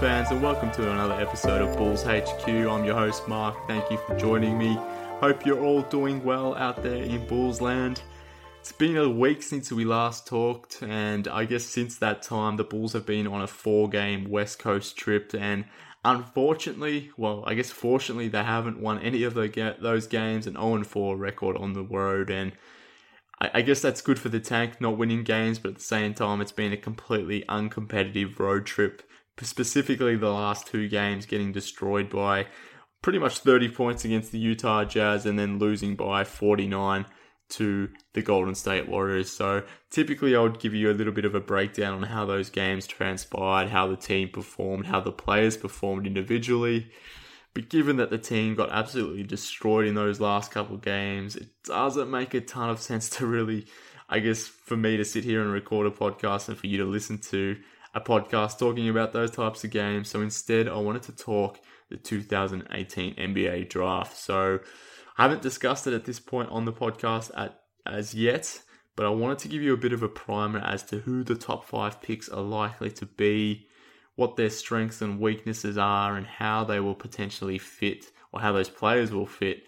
Fans, and welcome to another episode of Bulls HQ. I'm your host, Mark. Thank you for joining me. Hope you're all doing well out there in Bulls land. It's been a week since we last talked, and I guess since that time, the Bulls have been on a four game West Coast trip, and unfortunately, well, I guess fortunately, they haven't won any of those games, an 0 4 record on the road, and I, I guess that's good for the tank, not winning games, but at the same time, it's been a completely uncompetitive road trip. Specifically, the last two games getting destroyed by pretty much 30 points against the Utah Jazz and then losing by 49 to the Golden State Warriors. So typically, I would give you a little bit of a breakdown on how those games transpired, how the team performed, how the players performed individually. But given that the team got absolutely destroyed in those last couple games, it doesn't make a ton of sense to really, I guess, for me to sit here and record a podcast and for you to listen to a podcast talking about those types of games. So instead, I wanted to talk the 2018 NBA draft. So I haven't discussed it at this point on the podcast at, as yet, but I wanted to give you a bit of a primer as to who the top five picks are likely to be, what their strengths and weaknesses are, and how they will potentially fit, or how those players will fit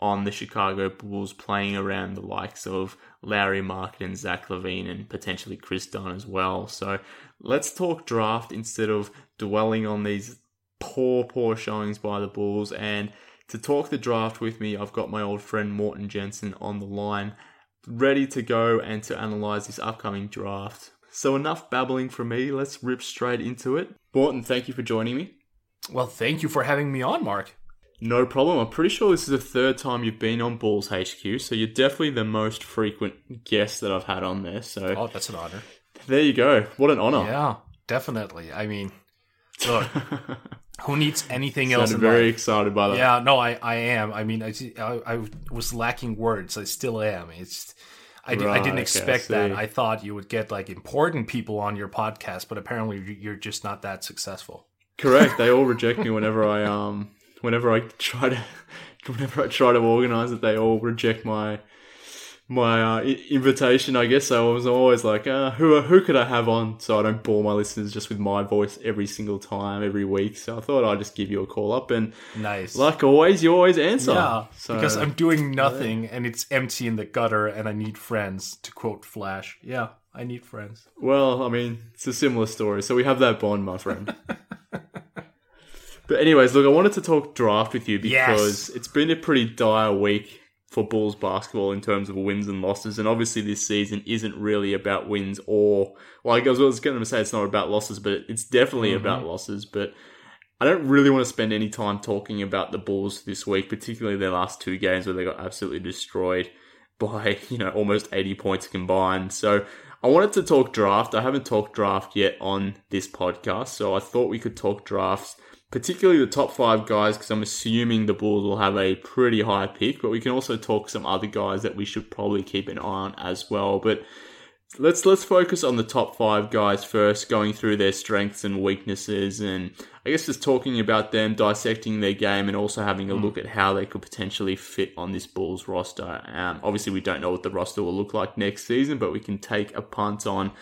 on the Chicago Bulls playing around the likes of Lauri Markkanen and Zach LaVine and potentially Kris Dunn as well. So let's talk draft instead of dwelling on these poor, poor showings by the Bulls. And to talk the draft with me, I've got my old friend Morton Jensen on the line, ready to go and to analyze this upcoming draft. So enough babbling from me, let's rip straight into it. Morton, thank you for joining me. Well, thank you for having me on, Mark. No problem. I'm pretty sure this is the third time you've been on Bulls HQ, so you're definitely the most frequent guest that I've had on there. So Oh, that's an honor. there you go. What an honor. Yeah, definitely. I mean, look, who needs anything else in very life? excited by that. Yeah, no, I, I am. I mean, I, I, I was lacking words. I still am. It's, I, di- I didn't okay, I expect that. I thought you would get like important people on your podcast, but apparently you're just not that successful. Correct. They all reject me whenever I um whenever I try to whenever I try to organize it. They all reject my my uh, invitation. I guess so. I was always like, uh, who who could I have on so I don't bore my listeners just with my voice every single time every week. So I thought I'd just give you a call up and Nice. like always, you always answer. yeah, So, because I'm doing nothing and it's empty in the gutter and I need friends, to quote Flash. Yeah, I need friends. Well, I mean, it's a similar story. So we have that bond, my friend. but anyways, look, I wanted to talk draft with you because Yes. it's been a pretty dire week for Bulls basketball in terms of wins and losses, and obviously this season isn't really about wins or well, I was, I was going to say it's not about losses, but it's definitely mm-hmm. about losses. But I don't really want to spend any time talking about the Bulls this week, particularly their last two games where they got absolutely destroyed by, you know, almost 80 points combined. So I wanted to talk draft. I haven't talked draft yet on this podcast, so I thought we could talk drafts particularly the top five guys, because I'm assuming the Bulls will have a pretty high pick, but we can also talk some other guys that we should probably keep an eye on as well. But let's let's focus on the top five guys first, going through their strengths and weaknesses, and I guess just talking about them, dissecting their game, and also having a look at how they could potentially fit on this Bulls roster. Um, obviously, we don't know what the roster will look like next season, but we can take a punt on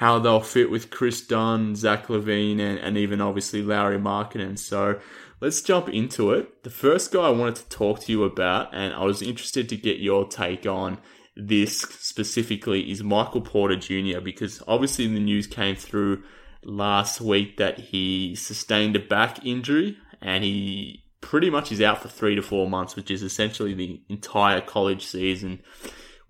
how they'll fit with Kris Dunn, Zach LaVine, and, and even obviously Lauri Markkanen. So let's jump into it. The first guy I wanted to talk to you about, and I was interested to get your take on this specifically, is Michael Porter Jr., because obviously the news came through last week that he sustained a back injury and he pretty much is out for three to four months, which is essentially the entire college season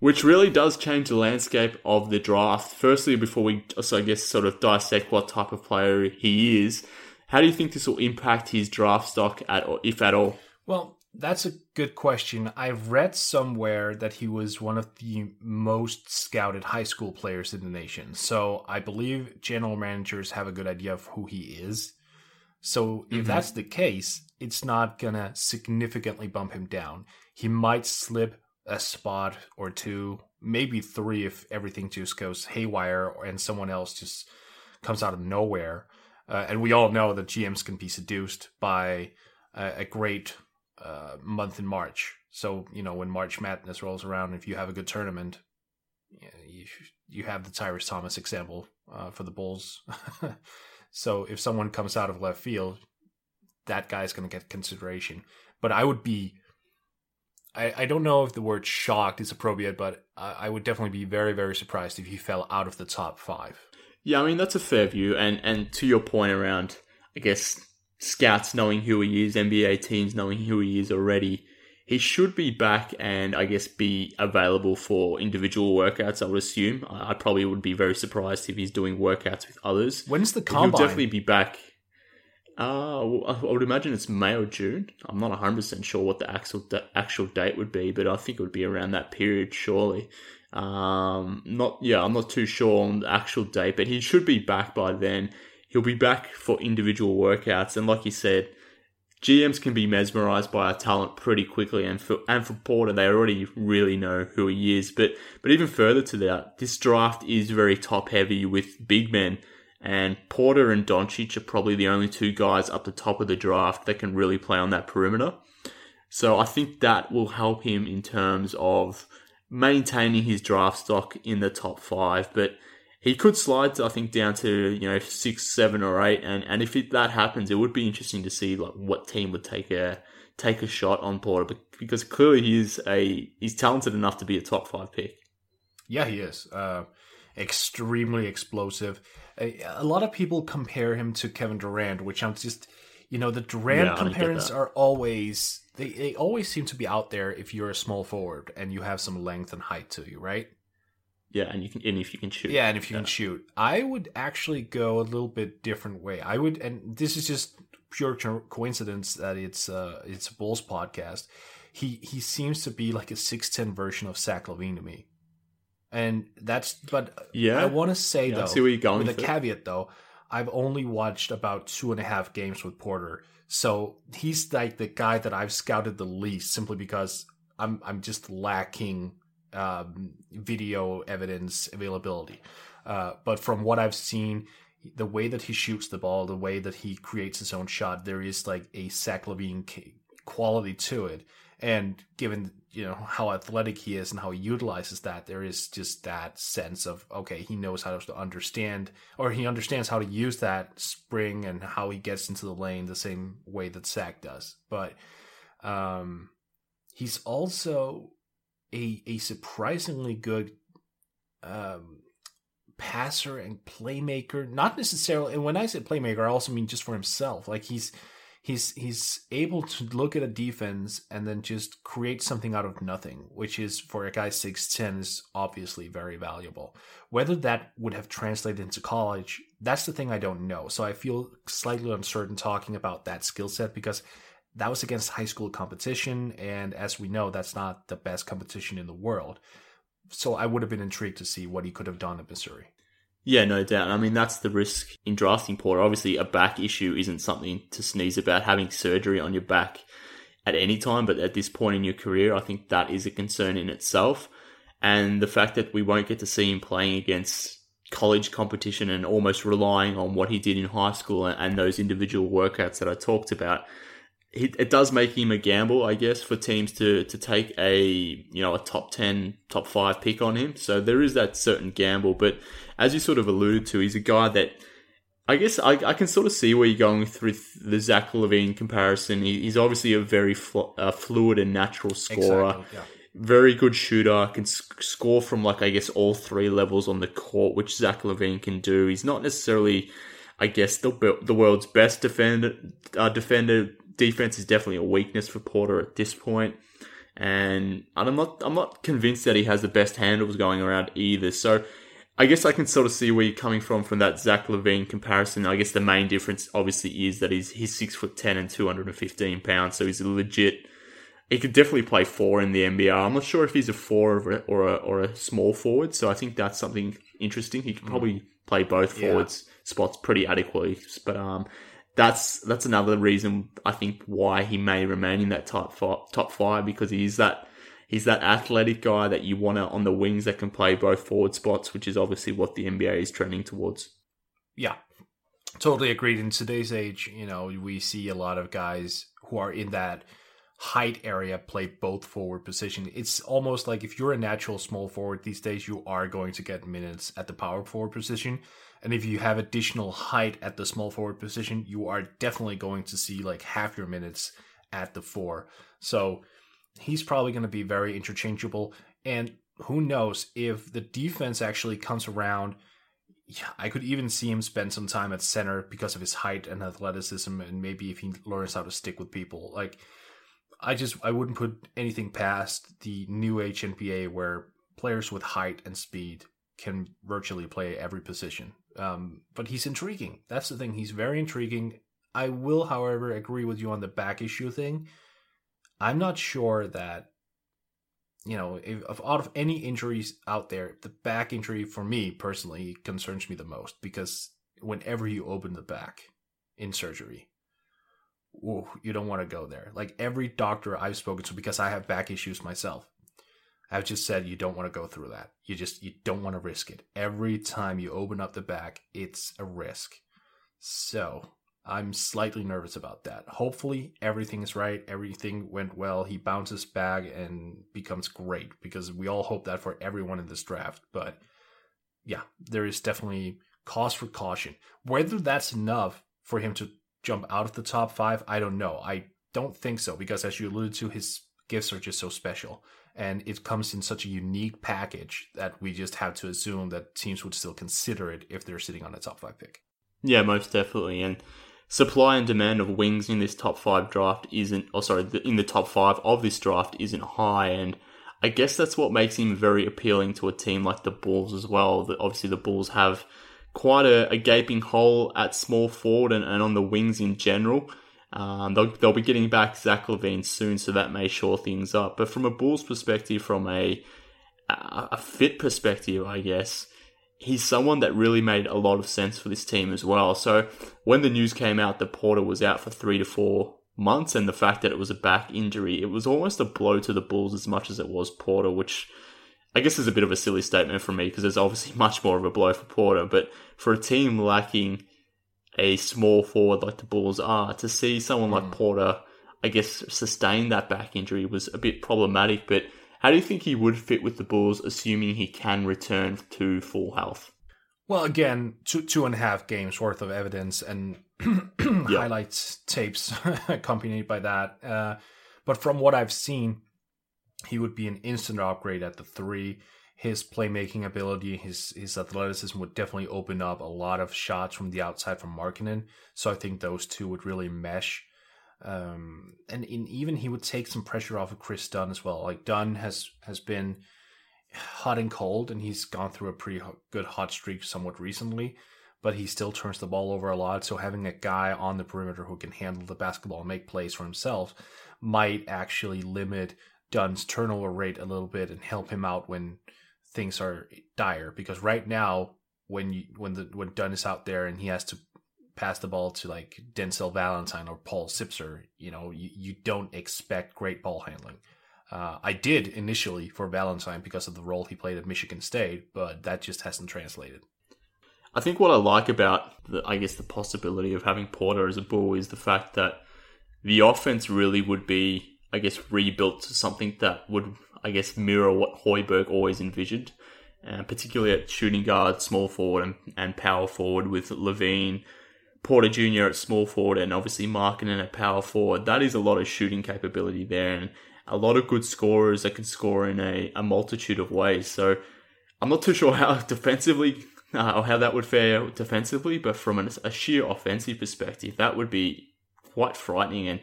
which really does change the landscape of the draft. Firstly, before we, so I guess, sort of dissect what type of player he is, how do you think this will impact his draft stock at, or if at all? Well, that's a good question. I've read somewhere that he was one of the most scouted high school players in the nation. So I believe general managers have a good idea of who he is. So if mm-hmm. that's the case, it's not going to significantly bump him down. He might slip a spot or two, maybe three if everything just goes haywire and someone else just comes out of nowhere. Uh, and we all know that GMs can be seduced by a, a great uh, month in March. So you know when March Madness rolls around, if you have a good tournament, you you have the Tyrus Thomas example uh, for the Bulls. so if someone comes out of left field, that guy's going to get consideration. But I would be I, I don't know if the word shocked is appropriate, but I, I would definitely be very, very surprised if he fell out of the top five. Yeah, I mean that's a fair view, and and to your point around, I guess scouts knowing who he is, NBA teams knowing who he is already, he should be back and I guess be available for individual workouts. I would assume. I probably would be very surprised if he's doing workouts with others. When's the combine? He'll definitely be back. Uh, I would imagine it's May or June. I'm not 100% sure what the actual actual date would be, but I think it would be around that period, surely. Um, not yeah, I'm not too sure on the actual date, but he should be back by then. He'll be back for individual workouts, and like you said, GMs can be mesmerized by our talent pretty quickly, and for and for Porter, they already really know who he is. But but even further to that, this draft is very top heavy with big men and Porter and Doncic are probably the only two guys up the top of the draft that can really play on that perimeter. So I think that will help him in terms of maintaining his draft stock in the top five. But he could slide, I think, down to you know six, seven, or eight. And and if it, that happens, it would be interesting to see like what team would take a take a shot on Porter because clearly he is a he's talented enough to be a top five pick. Yeah, he is. Uh, extremely explosive a, lot of people compare him to Kevin Durant, which I'm just, you know, the Durant yeah, comparisons are always they they always seem to be out there if you're a small forward and you have some length and height to you, right? Yeah, and you can and if you can shoot. Yeah, and if you yeah. can shoot. I would actually go a little bit different way. I would and this is just pure coincidence that it's uh it's a Bulls podcast. He he seems to be like a 6'10 version of Zach LaVine to me. And that's, but yeah, I want to say yeah, though, see where you're going with a caveat though, I've only watched about two and a half games with Porter, so he's like the guy that I've scouted the least, simply because I'm I'm just lacking um, video evidence availability. Uh, but from what I've seen, the way that he shoots the ball, the way that he creates his own shot, there is like a Zach LaVine quality to it. And given you know how athletic he is and how he utilizes that there is just that sense of okay he knows how to understand or he understands how to use that spring and how he gets into the lane the same way that Zach does. But um he's also a a surprisingly good um passer and playmaker. Not necessarily and when i say playmaker i also mean just for himself. Like he's he's he's able to look at a defense and then just create something out of nothing, which is for a guy six ten is obviously very valuable. Whether that would have translated into college, that's the thing I don't know. So I feel slightly uncertain talking about that skill set because that was against high school competition, and as we know, that's not the best competition in the world. So I would have been intrigued to see what he could have done at Missouri. Yeah, no doubt. I mean, that's the risk in drafting Porter. Obviously, a back issue isn't something to sneeze about. Having surgery on your back at any time, but at this point in your career, I think that is a concern in itself. And the fact that we won't get to see him playing against college competition and almost relying on what he did in high school and, those individual workouts that I talked about, it, does make him a gamble, I guess, for teams to to take a you know a top ten, top five pick on him. So there is that certain gamble. But as you sort of alluded to, he's a guy that I guess I, I can sort of see where you're going through the Zach LaVine comparison. He, he's obviously a very fl- uh, fluid and natural scorer. Exactly, yeah. Very good shooter, can score from like I guess all three levels on the court, which Zach LaVine can do. He's not necessarily, I guess, the the world's best defender. Uh, defender defense is definitely a weakness for Porter at this point, and I'm not I'm not convinced that he has the best handles going around either. So I guess I can sort of see where you're coming from from that Zach LaVine comparison. I guess the main difference obviously is that he's he's six foot ten and two hundred and fifteen pounds, so he's a legit. He could definitely play four in the NBA. I'm not sure if he's a four or a, or a, or a small forward, so I think that's something interesting. He could probably mm. play both forwards spots pretty adequately, but um, that's that's another reason I think why he may remain in that top five, top five because he's that He's that athletic guy that you want on the wings that can play both forward spots, which is obviously what the NBA is trending towards. Yeah, totally agreed. In today's age, you know, we see a lot of guys who are in that height area play both forward position. It's almost like if you're a natural small forward these days, you are going to get minutes at the power forward position. And if you have additional height at the small forward position, you are definitely going to see like half your minutes at the four. So he's probably going to be very interchangeable. And who knows if the defense actually comes around. I could even see him spend some time at center because of his height and athleticism, and maybe if he learns how to stick with people. Like, I just I wouldn't put anything past the new age NBA where players with height and speed can virtually play every position. Um, but he's intriguing. That's the thing. He's very intriguing. I will, however, agree with you on the back issue thing. I'm not sure that you know, if, of out of any injuries out there, the back injury for me personally concerns me the most because whenever you open the back in surgery, ooh, you don't want to go there. Like every doctor I've spoken to, because I have back issues myself, I've just said you don't want to go through that. You just you don't want to risk it. Every time you open up the back, it's a risk. So I'm slightly nervous about that. Hopefully, everything is right. Everything went well. He bounces back and becomes great because we all hope that for everyone in this draft. But yeah, there is definitely cause for caution. Whether that's enough for him to jump out of the top five, I don't know. I don't think so because, as you alluded to, his gifts are just so special. And it comes in such a unique package that we just have to assume that teams would still consider it if they're sitting on a top five pick. Yeah, most definitely. And supply and demand of wings in this top five draft isn't, or sorry, in the top five of this draft isn't high, and I guess that's what makes him very appealing to a team like the Bulls as well. That obviously the Bulls have quite a, a gaping hole at small forward and, and on the wings in general. Um, they'll, they'll be getting back Zach LaVine soon, so that may shore things up. But from a Bulls perspective, from a a fit perspective, I guess he's someone that really made a lot of sense for this team as well. So when the news came out that Porter was out for three to four months and the fact that it was a back injury, it was almost a blow to the Bulls as much as it was Porter, which I guess is a bit of a silly statement from me because there's obviously much more of a blow for Porter. But for a team lacking a small forward like the Bulls are, to see someone like hmm. Porter, I guess, sustain that back injury was a bit problematic. But how do you think he would fit with the Bulls, assuming he can return to full health? Well, again, two two and a half games worth of evidence and highlights tapes accompanied by that. Uh, but from what I've seen, he would be an instant upgrade at the three. His playmaking ability, his his athleticism would definitely open up a lot of shots from the outside from Markkanen. So I think those two would really mesh. Um, and in, even he would take some pressure off of Kris Dunn as well. Like Dunn has has been hot and cold, and he's gone through a pretty good hot streak somewhat recently. But he still turns the ball over a lot. So having a guy on the perimeter who can handle the basketball and make plays for himself might actually limit Dunn's turnover rate a little bit and help him out when things are dire. Because right now, when you when the when Dunn is out there and he has to pass the ball to like Denzel Valentine or Paul Zipser, you know, you, you don't expect great ball handling. Uh, I did initially for Valentine because of the role he played at Michigan State, but that just hasn't translated. I think what I like about the, I guess the possibility of having Porter as a bull is the fact that the offense really would be, I guess, rebuilt to something that would, I guess, mirror what Hoiberg always envisioned, uh, particularly at shooting guard, small forward, and, and power forward with LaVine, Porter Jr. at small forward, and obviously Markkanen at power forward. That is a lot of shooting capability there, and a lot of good scorers that can score in a, a multitude of ways. So I'm not too sure how defensively uh, or how that would fare defensively, but from an, a sheer offensive perspective, that would be quite frightening. And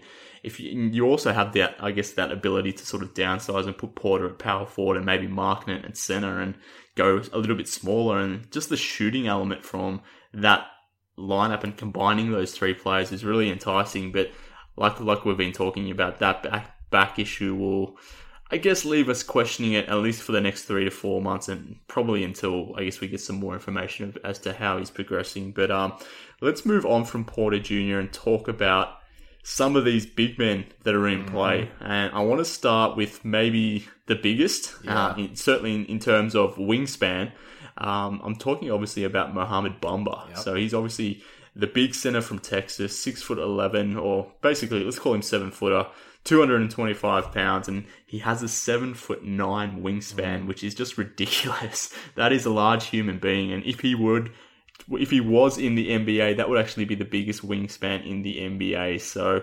if you, you, also have that, I guess, that ability to sort of downsize and put Porter at power forward and maybe Markkanen at center and go a little bit smaller, and just the shooting element from that lineup and combining those three players is really enticing. But like like we've been talking about, that back back issue will I guess leave us questioning it at least for the next three to four months, and probably until I guess we get some more information as to how he's progressing. But um, let's move on from Porter Jr. and talk about some of these big men that are in play. Mm-hmm. And I want to start with maybe the biggest, yeah. uh, in, certainly in, in, terms of wingspan. Um, I'm talking obviously about Mohamed Bamba. Yep. So he's obviously the big center from Texas, six foot eleven, or basically let's call him seven footer. 225 pounds and he has a seven foot nine wingspan, mm. which is just ridiculous. That is a large human being. And if he would, if he was in the NBA, that would actually be the biggest wingspan in the NBA. So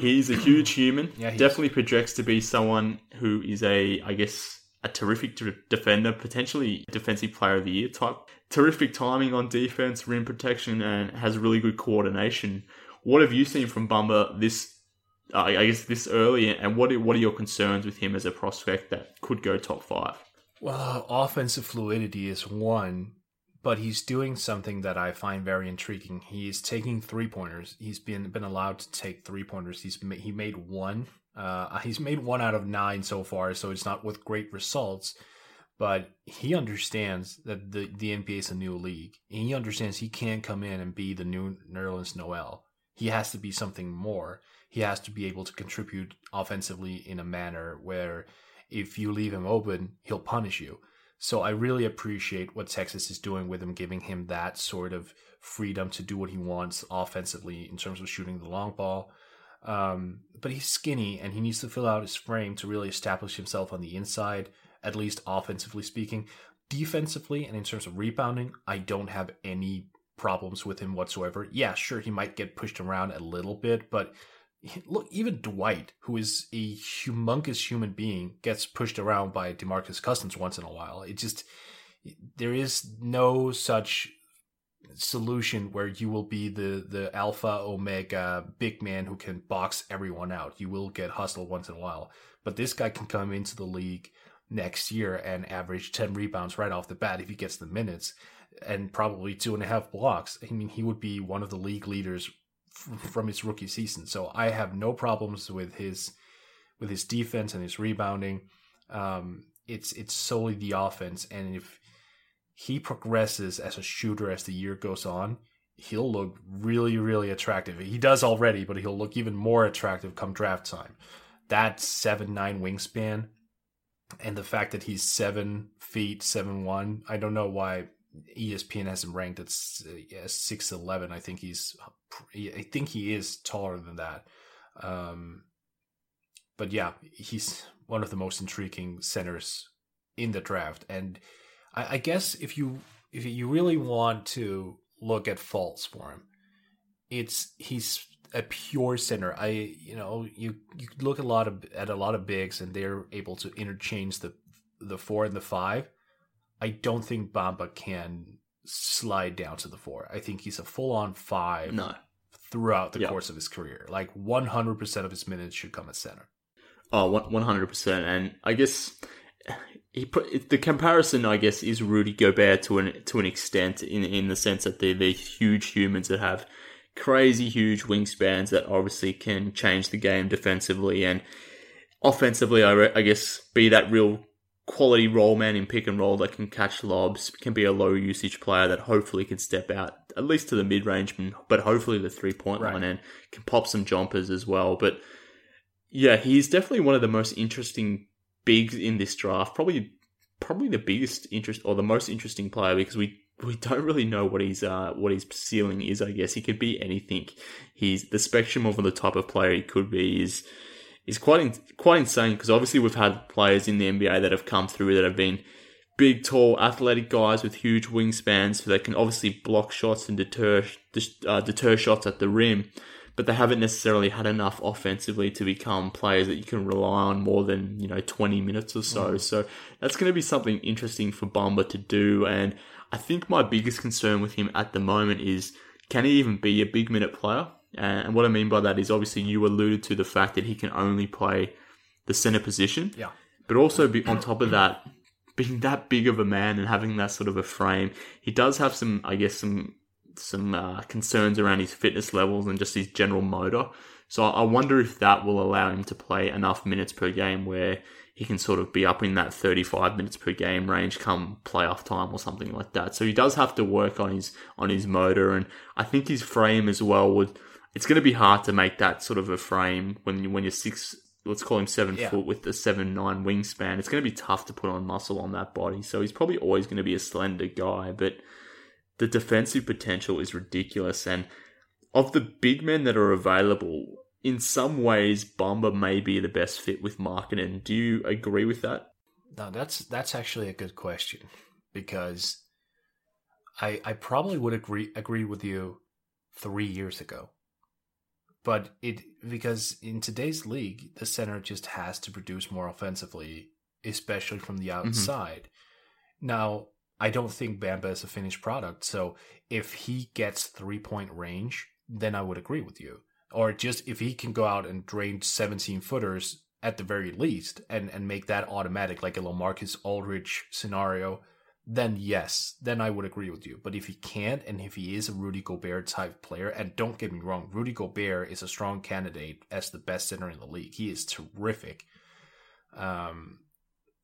he's a huge human. yeah, Definitely projects to be someone who is a, I guess, a terrific defender, potentially defensive player of the year type. Terrific timing on defense, rim protection, and has really good coordination. What have you seen from Bamba this uh, I guess this early, and what are, what are your concerns with him as a prospect that could go top five? Well, offensive fluidity is one, but he's doing something that I find very intriguing. He's taking three pointers. He's been been allowed to take three pointers. He's he made one. Uh, he's made one out of nine so far, so it's not with great results. But he understands that the the NBA is a new league, and he understands he can't come in and be the new Nerlens Noel. He has to be something more he has to be able to contribute offensively in a manner where if you leave him open, he'll punish you. So I really appreciate what Texas is doing with him, giving him that sort of freedom to do what he wants offensively in terms of shooting the long ball. Um, but he's skinny and he needs to fill out his frame to really establish himself on the inside, at least offensively speaking. Defensively and in terms of rebounding, I don't have any problems with him whatsoever. Yeah, sure, he might get pushed around a little bit, but look, even Dwight, who is a humongous human being, gets pushed around by DeMarcus Cousins once in a while. It just there is no such solution where you will be the the alpha omega big man who can box everyone out. You will get hustled once in a while, but this guy can come into the league next year and average 10 rebounds right off the bat if he gets the minutes and probably two and a half blocks. I mean, he would be one of the league leaders from his rookie season. So I have no problems with his with his defense and his rebounding. Um, it's it's solely the offense, and if he progresses as a shooter as the year goes on, he'll look really really attractive. He does already, but he'll look even more attractive come draft time. That seven nine wingspan, and the fact that he's seven feet seven one. I don't know why ESPN has him ranked at six eleven. I think he's, I think he is taller than that. Um, but yeah, he's one of the most intriguing centers in the draft. And I, I guess if you if you really want to look at faults for him, it's he's a pure center. I you know you you look a lot of at a lot of bigs and they're able to interchange the the four and the five I don't think Bamba can slide down to the four. I think he's a full on five no. throughout the yep. course of his career. Like 100% of his minutes should come at center. Oh, 100%. And I guess he put, the comparison, I guess, is Rudy Gobert to an to an extent in in the sense that they're, they're huge humans that have crazy huge wingspans that obviously can change the game defensively and offensively. I, re- I guess be that real quality roll man in pick and roll that can catch lobs, can be a low usage player that hopefully can step out at least to the mid range, but hopefully the three point right. line and can pop some jumpers as well. But yeah, he's definitely one of the most interesting bigs in this draft. Probably, probably the biggest interest or the most interesting player because we we don't really know what his uh, what his ceiling is. I guess he could be anything. He's the spectrum of the type of player he could be is is quite in, quite insane because obviously we've had players in the NBA that have come through that have been big, tall, athletic guys with huge wingspans so they can obviously block shots and deter uh, deter shots at the rim, but they haven't necessarily had enough offensively to become players that you can rely on more than you know 20 minutes or so. Mm. So that's going to be something interesting for Bamba to do, and I think my biggest concern with him at the moment is can he even be a big minute player? And what I mean by that is obviously you alluded to the fact that he can only play the center position. Yeah. But also be, on top of that, being that big of a man and having that sort of a frame, he does have some, I guess, some some uh, concerns around his fitness levels and just his general motor. So I wonder if that will allow him to play enough minutes per game where he can sort of be up in that 35 minutes per game range come playoff time or something like that. So he does have to work on his on his motor and I think his frame as well would it's going to be hard to make that sort of a frame when you, when you're six, let's call him seven yeah. foot with the seven nine wingspan. It's going to be tough to put on muscle on that body. So he's probably always going to be a slender guy, but the defensive potential is ridiculous. And of the big men that are available, in some ways, Bamba may be the best fit with Markkanen. Do you agree with that? No, that's that's actually a good question because I I probably would agree agree with you three years ago but it because in today's league, the center just has to produce more offensively, especially from the mm-hmm. outside. Mm-hmm. Now, I don't think Bamba is a finished product, so if he gets three point range, then I would agree with you. Or just if he can go out and drain 17 footers at the very least and, and make that automatic, like a LaMarcus Aldridge scenario, then yes, then I would agree with you. But if he can't, and if he is a Rudy Gobert type player, and don't get me wrong, Rudy Gobert is a strong candidate as the best center in the league. He is terrific. Um,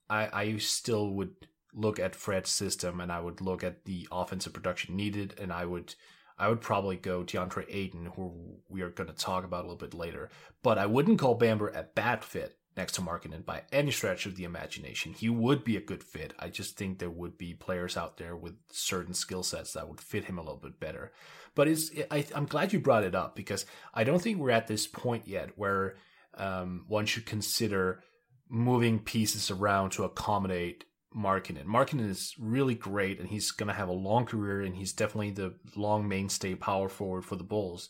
I I still would look at Fred's system, and I would look at the offensive production needed, and I would. I would probably go DeAndre Ayton, who we are going to talk about a little bit later. But I wouldn't call Bamba a bad fit next to Markkanen by any stretch of the imagination. He would be a good fit. I just think there would be players out there with certain skill sets that would fit him a little bit better. But it's I, am glad you brought it up because I don't think we're at this point yet where um, one should consider moving pieces around to accommodate Markkanen. Markkanen is really great and he's going to have a long career and he's definitely the long mainstay power forward for the Bulls.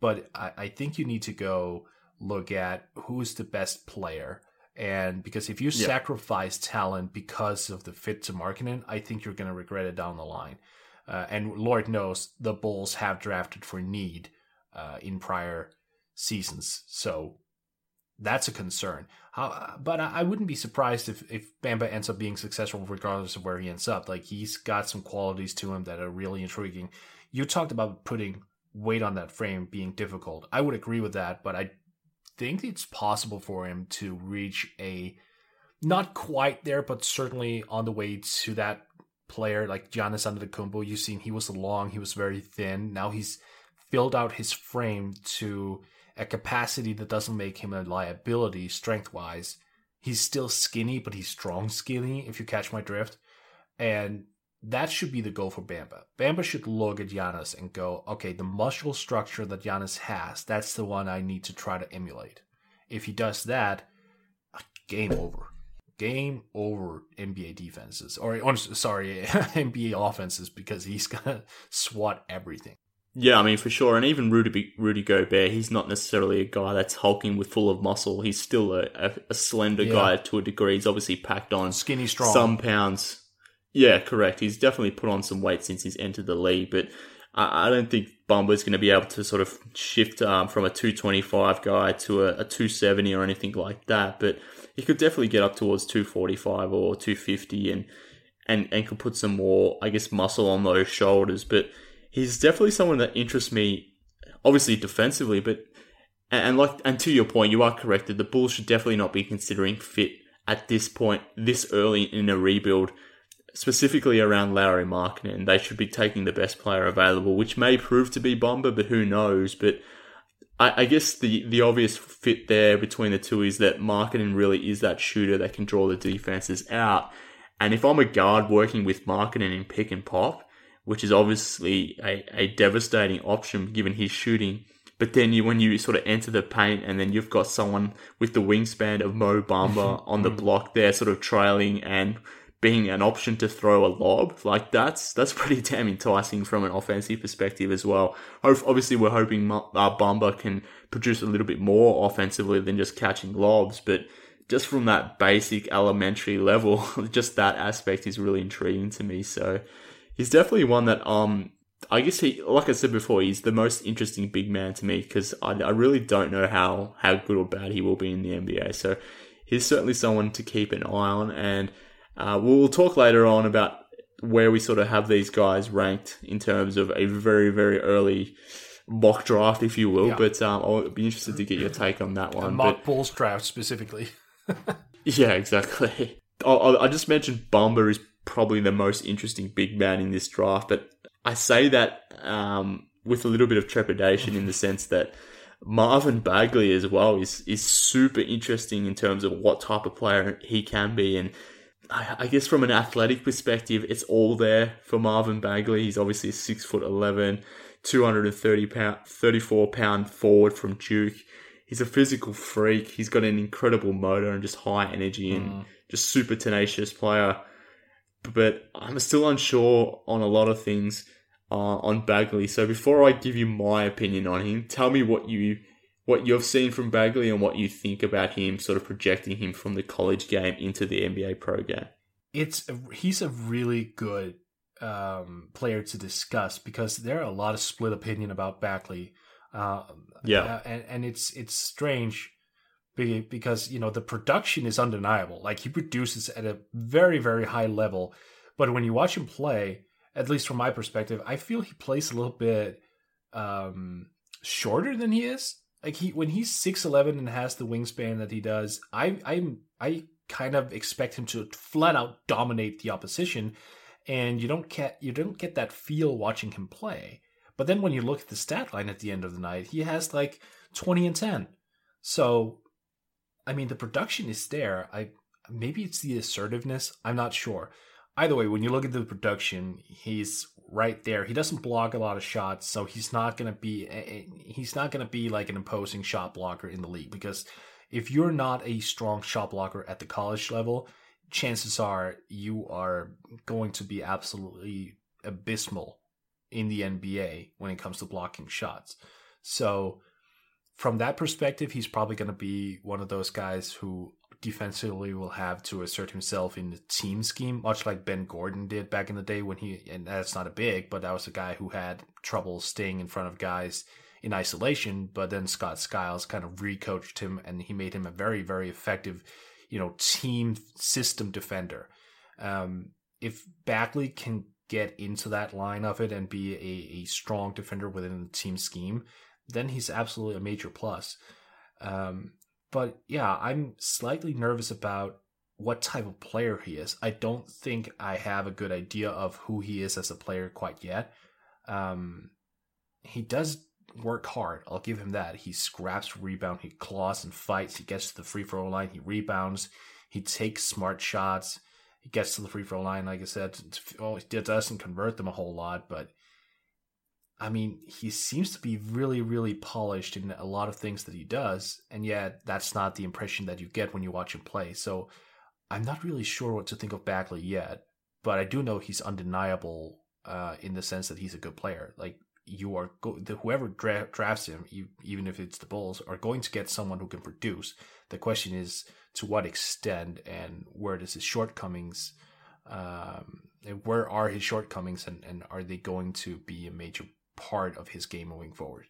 But I, I think you need to go look at who's the best player. And because if you yeah. sacrifice talent because of the fit to Markkanen, I think you're going to regret it down the line. Uh, and Lord knows the Bulls have drafted for need uh, in prior seasons. So that's a concern. How, but I, I wouldn't be surprised if, if Bamba ends up being successful regardless of where he ends up. Like he's got some qualities to him that are really intriguing. You talked about putting weight on that frame being difficult. I would agree with that, but I think it's possible for him to reach a not quite there, but certainly on the way to that player like Giannis Antetokounmpo. You've seen he was long, he was very thin. Now he's filled out his frame to a capacity that doesn't make him a liability strength wise. He's still skinny, but he's strong skinny, if you catch my drift. And that should be the goal for Bamba. Bamba should look at Giannis and go, okay, the muscle structure that Giannis has, that's the one I need to try to emulate. If he does that, game over. Game over NBA defenses. Or, or sorry, NBA offenses because he's going to swat everything. Yeah, I mean, for sure. And even Rudy, Rudy Gobert, he's not necessarily a guy that's hulking with full of muscle. He's still a, a, a slender yeah. guy to a degree. He's obviously packed on skinny, strong, some pounds yeah, correct. He's definitely put on some weight since he's entered the league, but I, don't think Bamba's going to be able to sort of shift um, from a 225 guy to a, a 270 or anything like that. But he could definitely get up towards 245 or 250 and, and, and could put some more, I guess, muscle on those shoulders. But he's definitely someone that interests me, obviously defensively, but and like and to your point, you are correct that the Bulls should definitely not be considering fit at this point, this early in a rebuild, specifically around Lauri Markkanen, they should be taking the best player available, which may prove to be Bamba, but who knows? But I, I guess the, the obvious fit there between the two is that Markkanen really is that shooter that can draw the defenses out. And if I'm a guard working with Markkanen in pick and pop, which is obviously a, a devastating option given his shooting, but then you, when you sort of enter the paint and then you've got someone with the wingspan of Mo Bamba on the mm. block there, sort of trailing and being an option to throw a lob, like that's that's pretty damn enticing from an offensive perspective as well. Obviously, we're hoping uh, Bamba can produce a little bit more offensively than just catching lobs, but just from that basic elementary level, just that aspect is really intriguing to me. So he's definitely one that um I guess he, like I said before, he's the most interesting big man to me because I, I really don't know how, how good or bad he will be in the NBA. So he's certainly someone to keep an eye on. And uh, we'll talk later on about where we sort of have these guys ranked in terms of a very, very early mock draft, if you will. Yeah. But um, I'll be interested to get your take on that one. Mock but, Bulls draft specifically. yeah, exactly. I, I just mentioned Bamba is probably the most interesting big man in this draft, but I say that um, with a little bit of trepidation in the sense that Marvin Bagley as well is is super interesting in terms of what type of player he can be, and I, I guess from an athletic perspective, it's all there for Marvin Bagley. He's obviously six foot eleven, two hundred and thirty pound, thirty four pound forward from Duke. He's a physical freak. He's got an incredible motor and just high energy and mm. just super tenacious player. But I'm still unsure on a lot of things uh, on Bagley. So before I give you my opinion on him, tell me what you what you've seen from Bagley and what you think about him, sort of projecting him from the college game into the NBA pro game. It's a, he's a really good um, player to discuss because there are a lot of split opinion about Bagley. Uh, yeah, uh, and and it's it's strange because you know the production is undeniable. Like he produces at a very very high level, but when you watch him play, at least from my perspective, I feel he plays a little bit um, shorter than he is. Like he when he's six eleven and has the wingspan that he does, I I'm I kind of expect him to flat out dominate the opposition, and you don't get you don't get that feel watching him play. But then when you look at the stat line at the end of the night, he has like twenty and ten. So, I mean, the production is there. I maybe it's the assertiveness. I'm not sure either way, when you look at the production, he's right there. He doesn't block a lot of shots, so he's not gonna be he's not gonna be like an imposing shot blocker in the league because if you're not a strong shot blocker at the college level, chances are you are going to be absolutely abysmal in the NBA when it comes to blocking shots. So from that perspective, he's probably going to be one of those guys who defensively will have to assert himself in the team scheme, much like Ben Gordon did back in the day when he, and that's not a big, but that was a guy who had trouble staying in front of guys in isolation. But then Scott Skiles kind of recoached him and he made him a very, very effective, you know, team system defender. Um, if Bagley can get into that line of it and be a, a strong defender within the team scheme, then he's absolutely a major plus. Um, but yeah, I'm slightly nervous about what type of player he is. I don't think I have a good idea of who he is as a player quite yet. Um, he does work hard. I'll give him that. He scraps rebound, he claws and fights. He gets to the free throw line, he rebounds, he takes smart shots. He gets to the free throw line, like I said. Well, he doesn't convert them a whole lot, but I mean, he seems to be really, really polished in a lot of things that he does, and yet that's not the impression that you get when you watch him play. So I'm not really sure what to think of Bagley yet, but I do know he's undeniable uh, in the sense that he's a good player. Like you are, go- the, whoever dra- drafts him, you, even if it's the Bulls, are going to get someone who can produce. The question is to what extent and where does his shortcomings. Um, where are his shortcomings and, and are they going to be a major part of his game moving forward.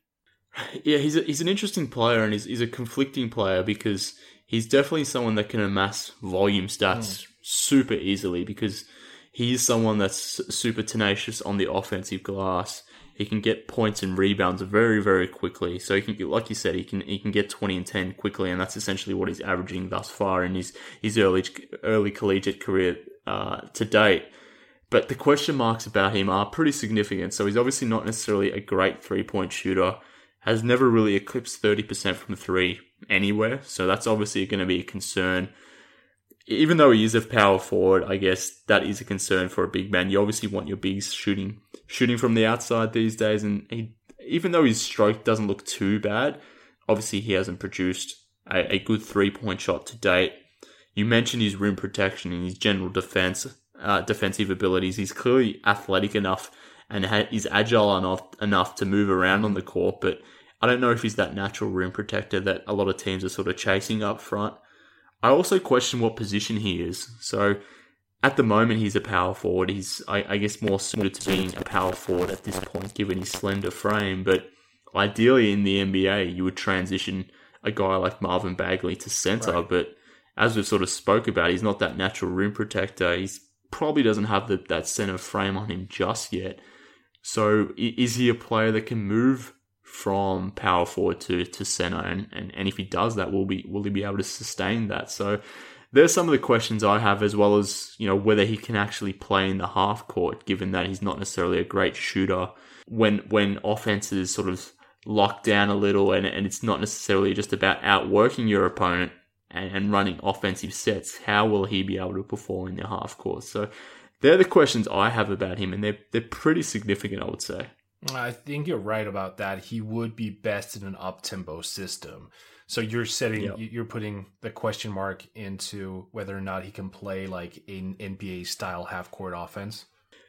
Yeah, he's a, he's an interesting player and he's, he's a conflicting player because he's definitely someone that can amass volume stats mm. super easily because he is someone that's super tenacious on the offensive glass. he can get points and rebounds very, very quickly. So he can, like you said, he can he can get twenty and ten quickly, and that's essentially what he's averaging thus far in his his early early collegiate career uh, to date. But the question marks about him are pretty significant. So he's obviously not necessarily a great three point shooter. Has never really eclipsed thirty percent from three anywhere. So that's obviously going to be a concern even though he is a power forward, I guess that is a concern for a big man. You obviously want your bigs shooting shooting from the outside these days, and he even though his stroke doesn't look too bad, obviously he hasn't produced a, a good three point shot to date. You mentioned his rim protection and his general defense, uh, defensive abilities. He's clearly athletic enough and ha- is agile enough enough to move around on the court, but I don't know if he's that natural rim protector that a lot of teams are sort of chasing up front. I also question what position he is. So at the moment, he's a power forward. He's, I, I, guess, more suited to being a power forward at this point, given his slender frame. But ideally, in the NBA, you would transition a guy like Marvin Bagley to center. Right. But as we've sort of spoke about, he's not that natural rim protector. He's probably doesn't have the, that center frame on him just yet. So is he a player that can move from power forward to, to center. And, and, and if he does that, will be will he be able to sustain that? So there's some of the questions I have, as well as you know whether he can actually play in the half court, given that he's not necessarily a great shooter. When when offense is sort of locked down a little, and, and it's not necessarily just about outworking your opponent and, and running offensive sets, how will he be able to perform in the half court? So they're the questions I have about him, and they're they're pretty significant, I would say. I think you're right about that. He would be best in an up tempo system. So you're setting, yep. you're putting the question mark into whether or not he can play like an NBA style half court offense.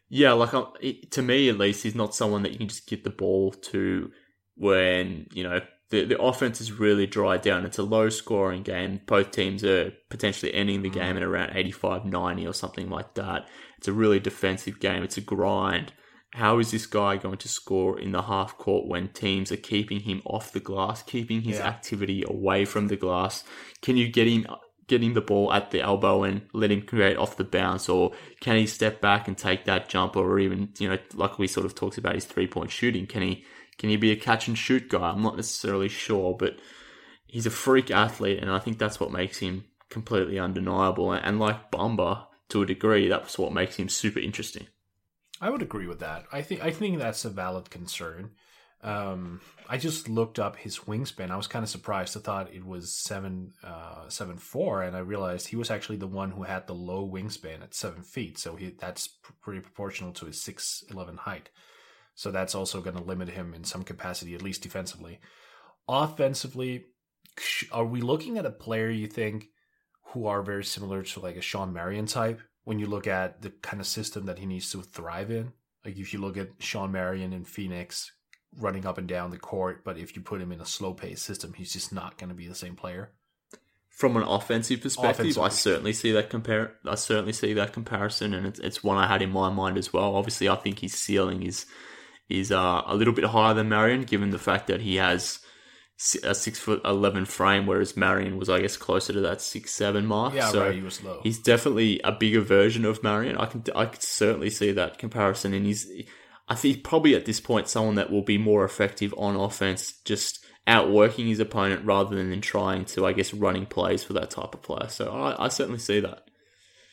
Yeah, like uh, to me at least, he's not someone that you can just get the ball to when you know the the offense is really dried down. It's a low scoring game. Both teams are potentially ending the game mm. at around 85-90 or something like that. It's a really defensive game. It's a grind how is this guy going to score in the half court when teams are keeping him off the glass, keeping his yeah. activity away from the glass? Can you get him get him the ball at the elbow and let him create off the bounce, or can he step back and take that jump, or even you know, like we sort of talked about his three point shooting? Can he can he be a catch and shoot guy? I'm not necessarily sure, but he's a freak athlete, and I think that's what makes him completely undeniable. And like Bamba, to a degree, that's what makes him super interesting. I would agree with that. I think I think that's a valid concern. Um, I just looked up his wingspan. I was kind of surprised. I thought it was seven uh, seven four, and I realized he was actually the one who had the low wingspan at seven feet. So he that's pretty proportional to his six eleven height. So that's also going to limit him in some capacity, at least defensively. Offensively, are we looking at a player you think who are very similar to like a Shawn Marion type? when you look at the kind of system that he needs to thrive in. Like if you look at Shawn Marion in Phoenix running up and down the court, but if you put him in a slow paced system, he's just not going to be the same player. From an offensive perspective, offensive. I certainly see that compare. I certainly see that comparison, and it's, it's one I had in my mind as well. Obviously, I think his ceiling is is uh, a little bit higher than Marion, given the fact that he has a six foot eleven frame, whereas Marion was, I guess, closer to that six seven mark. Yeah, so right. He was low. He's definitely a bigger version of Marion. I can I could certainly see that comparison, and he's I think probably at this point someone that will be more effective on offense, just outworking his opponent rather than trying to, I guess, running plays for that type of player. So I, I certainly see that.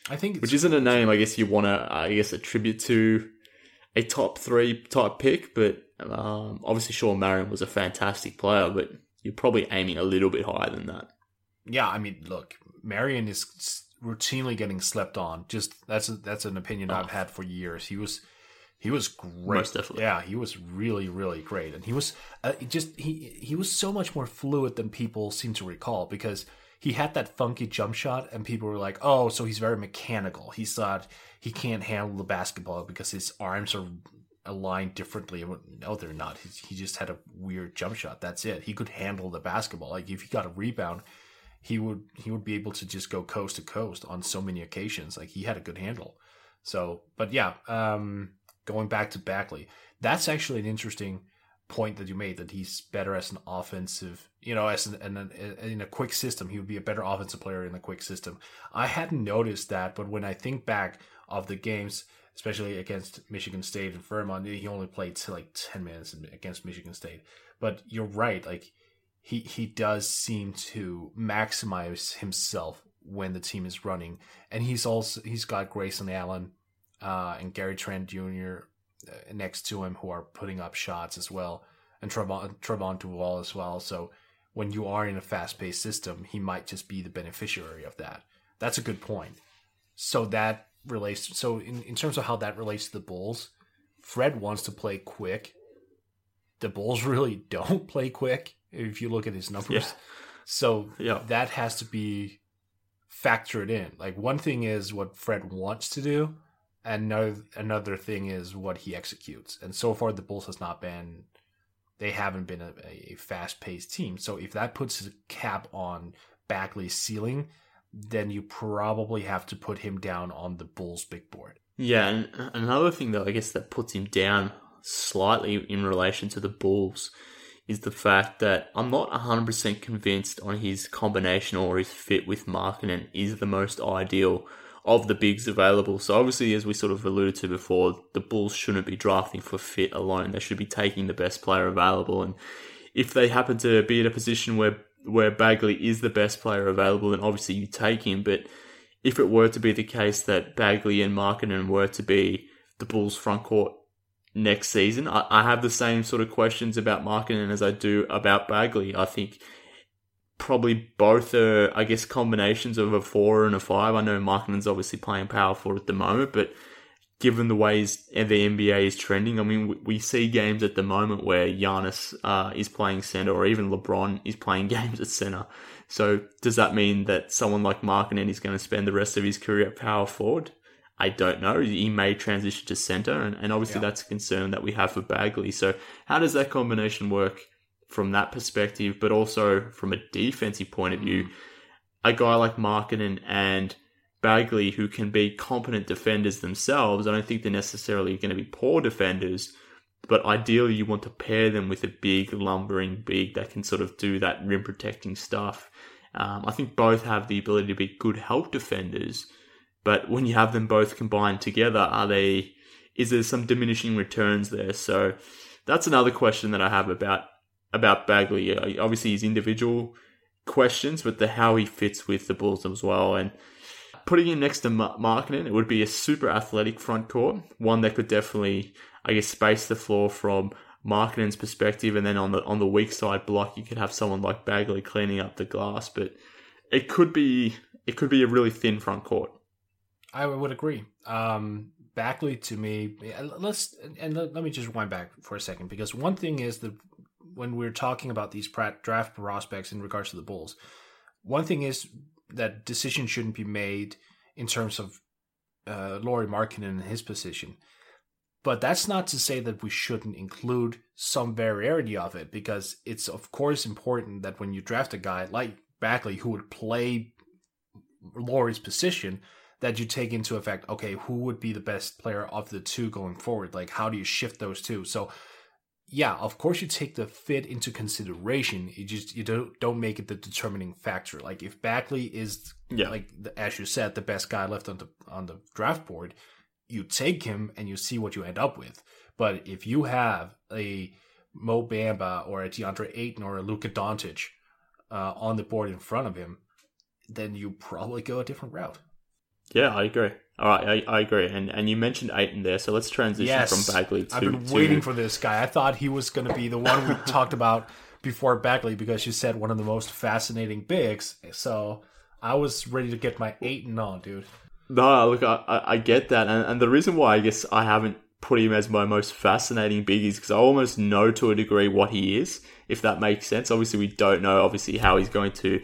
I think, which isn't a name I guess you want to, I guess, attribute to a top three type pick, but um, obviously, Shawn Marion was a fantastic player, but you're probably aiming a little bit higher than that. Yeah, I mean, look, Marion is routinely getting slept on. Just that's a, that's an opinion oh. I've had for years. He was he was great. Most definitely. Yeah, he was really really great, and he was uh, just he he was so much more fluid than people seem to recall because he had that funky jump shot, and people were like, "Oh, so he's very mechanical." He thought he can't handle the basketball because his arms are aligned differently. No, they're not. He, he just had a weird jump shot. That's it. He could handle the basketball. Like if he got a rebound, he would he would be able to just go coast to coast on so many occasions. Like he had a good handle. So, but yeah, um, going back to Bagley, that's actually an interesting point that you made that he's better as an offensive, you know, as an, an, in a quick system, he would be a better offensive player in a quick system. I hadn't noticed that, but when I think back of the games especially against Michigan State and Vermont, He only played like ten minutes against Michigan State, but you're right. Like he he does seem to maximize himself when the team is running, and he's also he's got Grayson Allen uh, and Gary Trent Jr. Uh, next to him who are putting up shots as well, and Trevon Trevon Duval as well. So when you are in a fast paced system, he might just be the beneficiary of that. That's a good point. So that relates. So in, in terms of how that relates to the Bulls, Fred wants to play quick. The Bulls really don't play quick if you look at his numbers. Yeah. So yeah. that has to be factored in. Like one thing is what Fred wants to do, and another another thing is what he executes. And so far, the Bulls has not been. They haven't been a, a fast paced team. So if that puts a cap on Bagley's ceiling, then you probably have to put him down on the Bulls' big board. Yeah, and another thing though, I guess that puts him down slightly in relation to the Bulls is the fact that I'm not 100% convinced on his combination or his fit with Markkanen is the most ideal of the bigs available. So obviously, as we sort of alluded to before, the Bulls shouldn't be drafting for fit alone. They should be taking the best player available. And if they happen to be in a position where where Bagley is the best player available, then obviously you take him. But if it were to be the case that Bagley and Markkanen were to be the Bulls' front court next season, I, I have the same sort of questions about Markkanen as I do about Bagley. I think probably both are, I guess, combinations of a four and a five. I know Markkanen's obviously playing power forward at the moment, but given the ways the NBA is trending, I mean, we see games at the moment where Giannis uh, is playing center, or even LeBron is playing games at center. So does that mean that someone like Markkanen is going to spend the rest of his career at power forward? I don't know. He may transition to center, and, and obviously yeah. that's a concern that we have for Bagley. So how does that combination work from that perspective, but also from a defensive point of view? A guy like Markkanen and Bagley who can be competent defenders themselves. I don't think they're necessarily going to be poor defenders, but ideally you want to pair them with a big, lumbering big that can sort of do that rim protecting stuff. Um, I think both have the ability to be good help defenders, but when you have them both combined together, are they? Is there some diminishing returns there? So that's another question that I have about about Bagley. Uh, obviously, his individual questions, but the how he fits with the Bulls as well, and putting him next to Markkanen, it would be a super athletic front court, one that could definitely, I guess, space the floor from Markkanen's perspective, and then on the on the weak side block, you could have someone like Bagley cleaning up the glass. But it could be it could be a really thin front court. I would agree. Um, Bagley to me, let's and let, let me just wind back for a second because one thing is that when we're talking about these draft prospects in regards to the Bulls, one thing is that decision shouldn't be made in terms of uh, Lauri Markkanen and his position. But that's not to say that we shouldn't include some variety of it, because it's of course important that when you draft a guy like Bagley who would play Lauri's position, that you take into effect, okay, who would be the best player of the two going forward? Like, how do you shift those two? So yeah, of course you take the fit into consideration. You just you don't don't make it the determining factor. Like if Bagley is yeah. like as you said the best guy left on the on the draft board, you take him and you see what you end up with. But if you have a Mo Bamba or a DeAndre Ayton or a Luka Doncic uh, on the board in front of him, then you probably go a different route. Yeah, I agree. All right, I, I agree. And and you mentioned Ayton there, so let's transition yes, from Bagley to. I've been to... waiting for this guy. I thought he was going to be the one we talked about before Bagley because you said one of the most fascinating bigs. So I was ready to get my Ayton on, dude. No, look, I, I get that, and, and the reason why I guess I haven't put him as my most fascinating big is because I almost know to a degree what he is, if that makes sense. Obviously, we don't know obviously how he's going to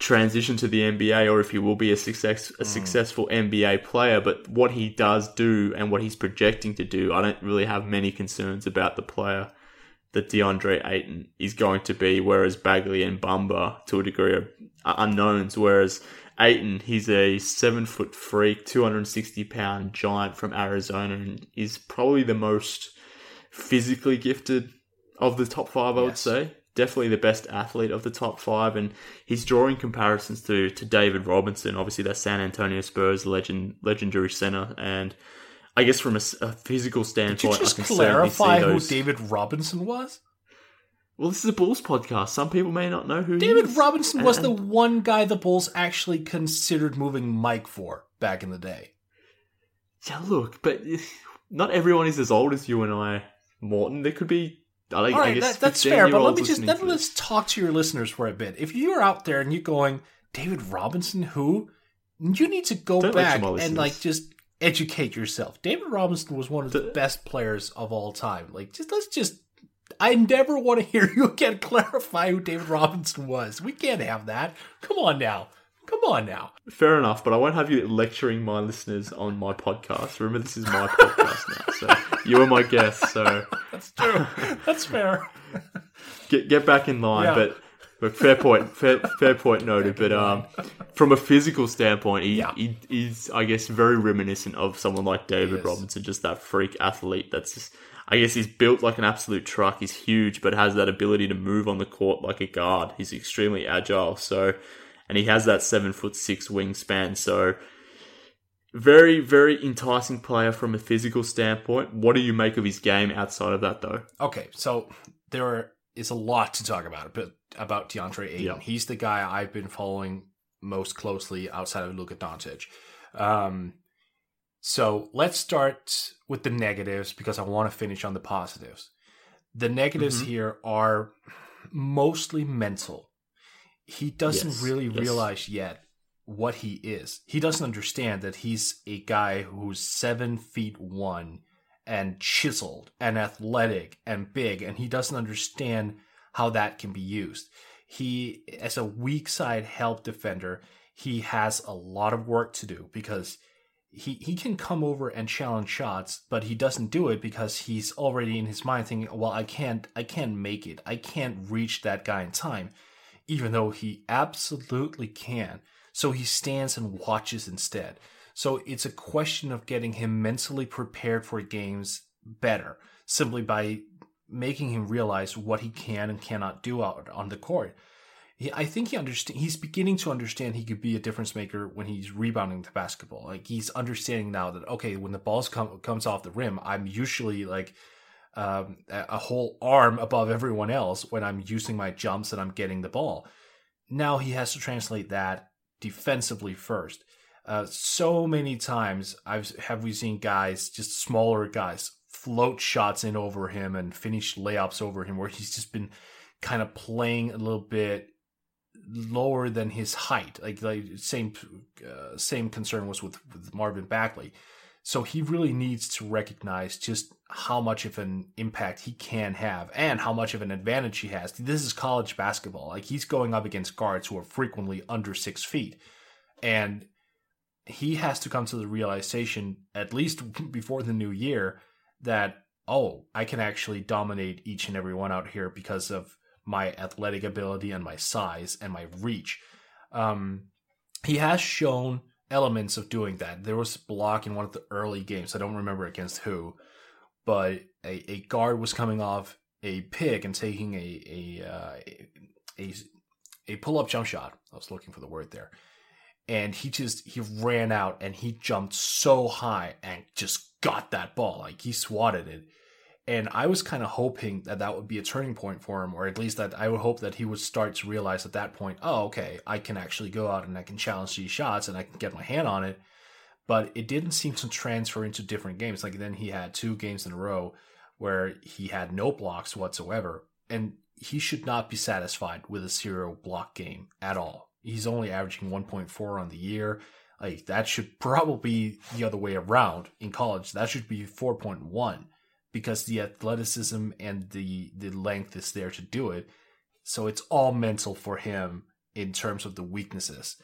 transition to the NBA or if he will be a success a mm. successful NBA player. But what he does do and what he's projecting to do, I don't really have many concerns about the player that DeAndre Ayton is going to be. Whereas Bagley and Bamba, to a degree, are unknowns. Whereas Ayton, he's a seven foot freak, two hundred and sixty pound giant from Arizona, and is probably the most physically gifted of the top five. I yes. would say definitely the best athlete of the top five, and he's drawing comparisons to to David Robinson, obviously that San Antonio Spurs legend legendary center, and I guess from a, a physical standpoint, Did you just I can certainly clarify who. David Robinson was? Well, this is a Bulls podcast. Some people may not know who David is. Robinson was the one guy the Bulls actually considered moving Mike for back in the day. Yeah, look, but not everyone is as old as you and I, Morton. There could be. I, All I right, guess that, that's fair, but let me just let, let's talk to your listeners for a bit. If you're out there and you're going, David Robinson, who? You need to go Don't back and like just educate yourself. David Robinson was one of The- best players of all time. Like, just let's just. I never want to hear you again clarify who David Robinson was. We can't have that. Come on now. Come on now. Fair enough, but I won't have you lecturing my listeners on my podcast. Remember, this is my podcast now, so you are my guest. So That's true. That's fair. get get back in line. Yeah. But look, fair point, fair, fair point noted. But um, from a physical standpoint, he, Yeah. he is, I guess, very reminiscent of someone like David. Robinson, just that freak athlete. That's just, I guess, he's built like an absolute truck. He's huge, but has that ability to move on the court like a guard. He's extremely agile. So, and he has that seven foot six wingspan. So. Very, very enticing player from a physical standpoint. What do you make of his game outside of that, though? Okay, so there is a lot to talk about but about DeAndre Ayton. Yeah. He's the guy I've been following most closely outside of Luka Doncic. Um, so let's start with the negatives because I want to finish on the positives. The negatives Mhm. here are mostly mental. He doesn't Yes, really yes. realize yet what he is. He doesn't understand that he's a guy who's seven feet one and chiseled and athletic and big, and he doesn't understand how that can be used. He, as a weak side help defender, he has a lot of work to do because he, he can come over and challenge shots, but he doesn't do it because he's already in his mind thinking, well, I can't I can't make it. I can't reach that guy in time. Even though he absolutely can. So he stands and watches instead. So it's a question of getting him mentally prepared for games better, simply by making him realize what he can and cannot do out on the court. I think he understand. He's beginning to understand he could be a difference maker when he's rebounding the basketball. Like he's understanding now that okay, when the ball come, comes off the rim, I'm usually like um, a whole arm above everyone else when I'm using my jumps and I'm getting the ball. Now he has to translate that defensively first. Uh, so many times I've have we seen guys, just smaller guys, float shots in over him and finish layups over him, where he's just been kind of playing a little bit lower than his height. Like like same uh, same concern was with, with Marvin Bagley. So he really needs to recognize just how much of an impact he can have and how much of an advantage he has. This is college basketball. Like he's going up against guards who are frequently under six feet. And he has to come to the realization, at least before the new year, that, oh, I can actually dominate each and every one out here because of my athletic ability and my size and my reach. Um, he has shown elements of doing that. There was a block in one of the early games. I don't remember against who, but a, a guard was coming off a pick and taking a a uh, a, a pull up jump shot. I was looking for the word there, and he just he ran out and he jumped so high and just got that ball like he swatted it. And I was kind of hoping that that would be a turning point for him, or at least that I would hope that he would start to realize at that point, oh, okay, I can actually go out and I can challenge these shots and I can get my hand on it. But it didn't seem to transfer into different games. Like then he had two games in a row where he had no blocks whatsoever. And he should not be satisfied with a zero block game at all. He's only averaging 1.4 on the year. Like that should probably be the other way around in college. That should be 4.1 because the athleticism and the the length is there to do it. So it's all mental for him in terms of the weaknesses.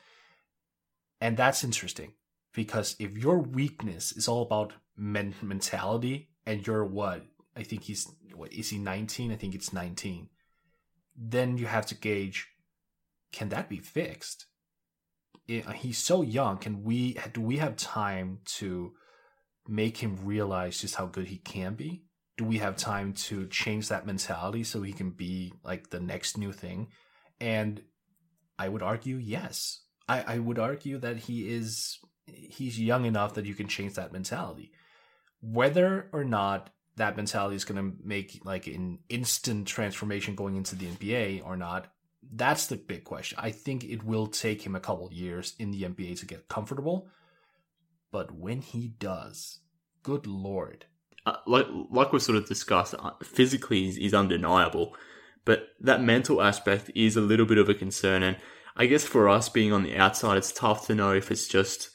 And that's interesting because if your weakness is all about men- mentality and you're what I think he's what is he 19? I think it's 19. Then you have to gauge can that be fixed? Eh, uh, he's so young. Can we do we have time to make him realize just how good he can be? Do we have time to change that mentality so he can be like the next new thing? And I would argue yes. I, I would argue that he is he's young enough that you can change that mentality. Whether or not that mentality is going to make like an instant transformation going into the NBA or not, that's the big question. I think it will take him a couple years in the NBA to get comfortable, but when he does, good lord. Uh, like like we sort of discussed, uh, physically is, is undeniable, but that mental aspect is a little bit of a concern. And I guess for us being on the outside, it's tough to know if it's just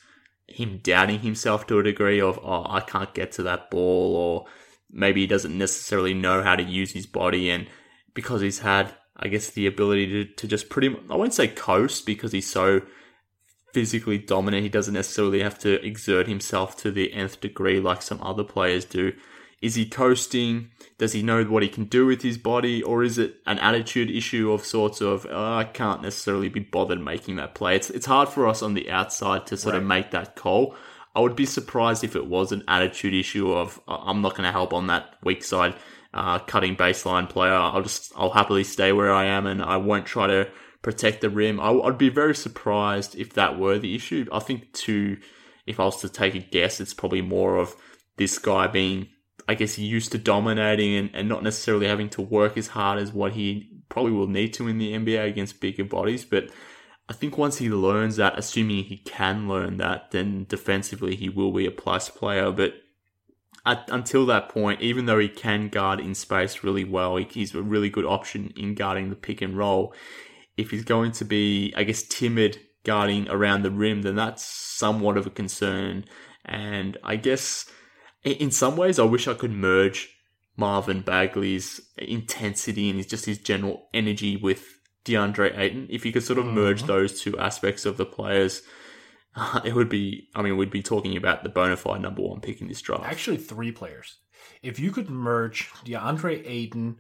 him doubting himself to a degree of, oh, I can't get to that ball, or maybe he doesn't necessarily know how to use his body. And because he's had, I guess, the ability to, to just pretty I won't say coast because he's so physically dominant, he doesn't necessarily have to exert himself to the nth degree like some other players do. Is he coasting? Does he know what he can do with his body? Or is it an attitude issue of sorts of, oh, I can't necessarily be bothered making that play? It's, it's hard for us on the outside to sort right. of make that call. I would be surprised if it was an attitude issue of, I'm not going to help on that weak side, uh, cutting baseline player. I'll just, I'll happily stay where I am and I won't try to protect the rim. I, would be very surprised if that were the issue. I think to, if I was to take a guess, it's probably more of this guy being I guess, used to dominating and, and not necessarily having to work as hard as what he probably will need to in the NBA against bigger bodies. But I think once he learns that, assuming he can learn that, then defensively he will be a plus player. But at, until that point, even though he can guard in space really well, he, he's a really good option in guarding the pick and roll. If he's going to be, I guess, timid guarding around the rim, then that's somewhat of a concern. And I guess in some ways, I wish I could merge Marvin Bagley's intensity and his, just his general energy with DeAndre Ayton. If you could sort of merge mm-hmm. those two aspects of the players, uh, it would be, I mean, we'd be talking about the bona fide number one pick in this draft. Actually, three players. If you could merge DeAndre Ayton,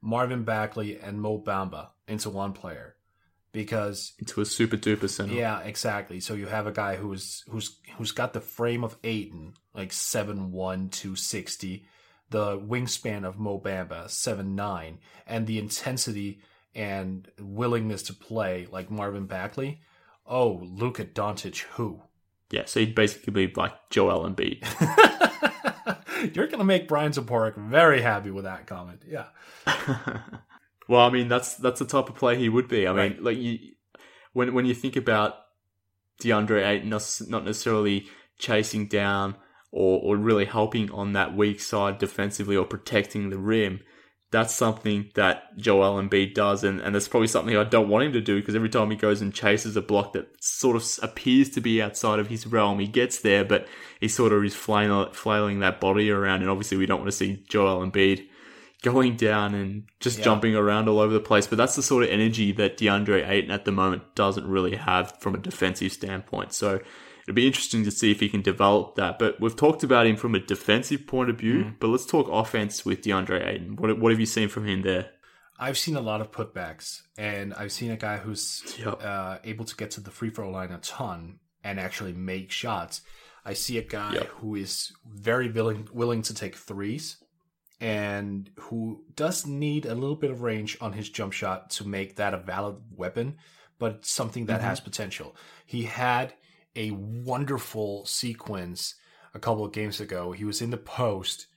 Marvin Bagley, and Mo Bamba into one player, because into a super duper center. Yeah, exactly. So you have a guy who's who's who's got the frame of Ayton, like seven one two sixty, the wingspan of Mo Bamba, seven nine, and the intensity and willingness to play like Marvin Bagley. Oh, Luka Doncic, who? Yeah, so he'd basically be like Joel Embiid. You're gonna make Brian Zaporik very happy with that comment. Yeah. Well, I mean, that's that's the type of player he would be. I right. mean, like you, when when you think about DeAndre Ayton, not necessarily chasing down or or really helping on that weak side defensively or protecting the rim, that's something that Joel Embiid does, and, and that's probably something I don't want him to do because every time he goes and chases a block that sort of appears to be outside of his realm, he gets there, but he sort of is flailing, flailing that body around, and obviously we don't want to see Joel Embiid going down and just yeah. jumping around all over the place. But that's the sort of energy that DeAndre Ayton at the moment doesn't really have from a defensive standpoint. So it'll be interesting to see if he can develop that. But we've talked about him from a defensive point of view. Mm. But let's talk offense with DeAndre Ayton. What what have you seen from him there? I've seen a lot of putbacks, and I've seen a guy who's yep. uh, able to get to the free throw line a ton and actually make shots. I see a guy yep. who is very willing willing to take threes and who does need a little bit of range on his jump shot to make that a valid weapon, but something that mm-hmm. has potential. He had a wonderful sequence a couple of games ago. He was in the post,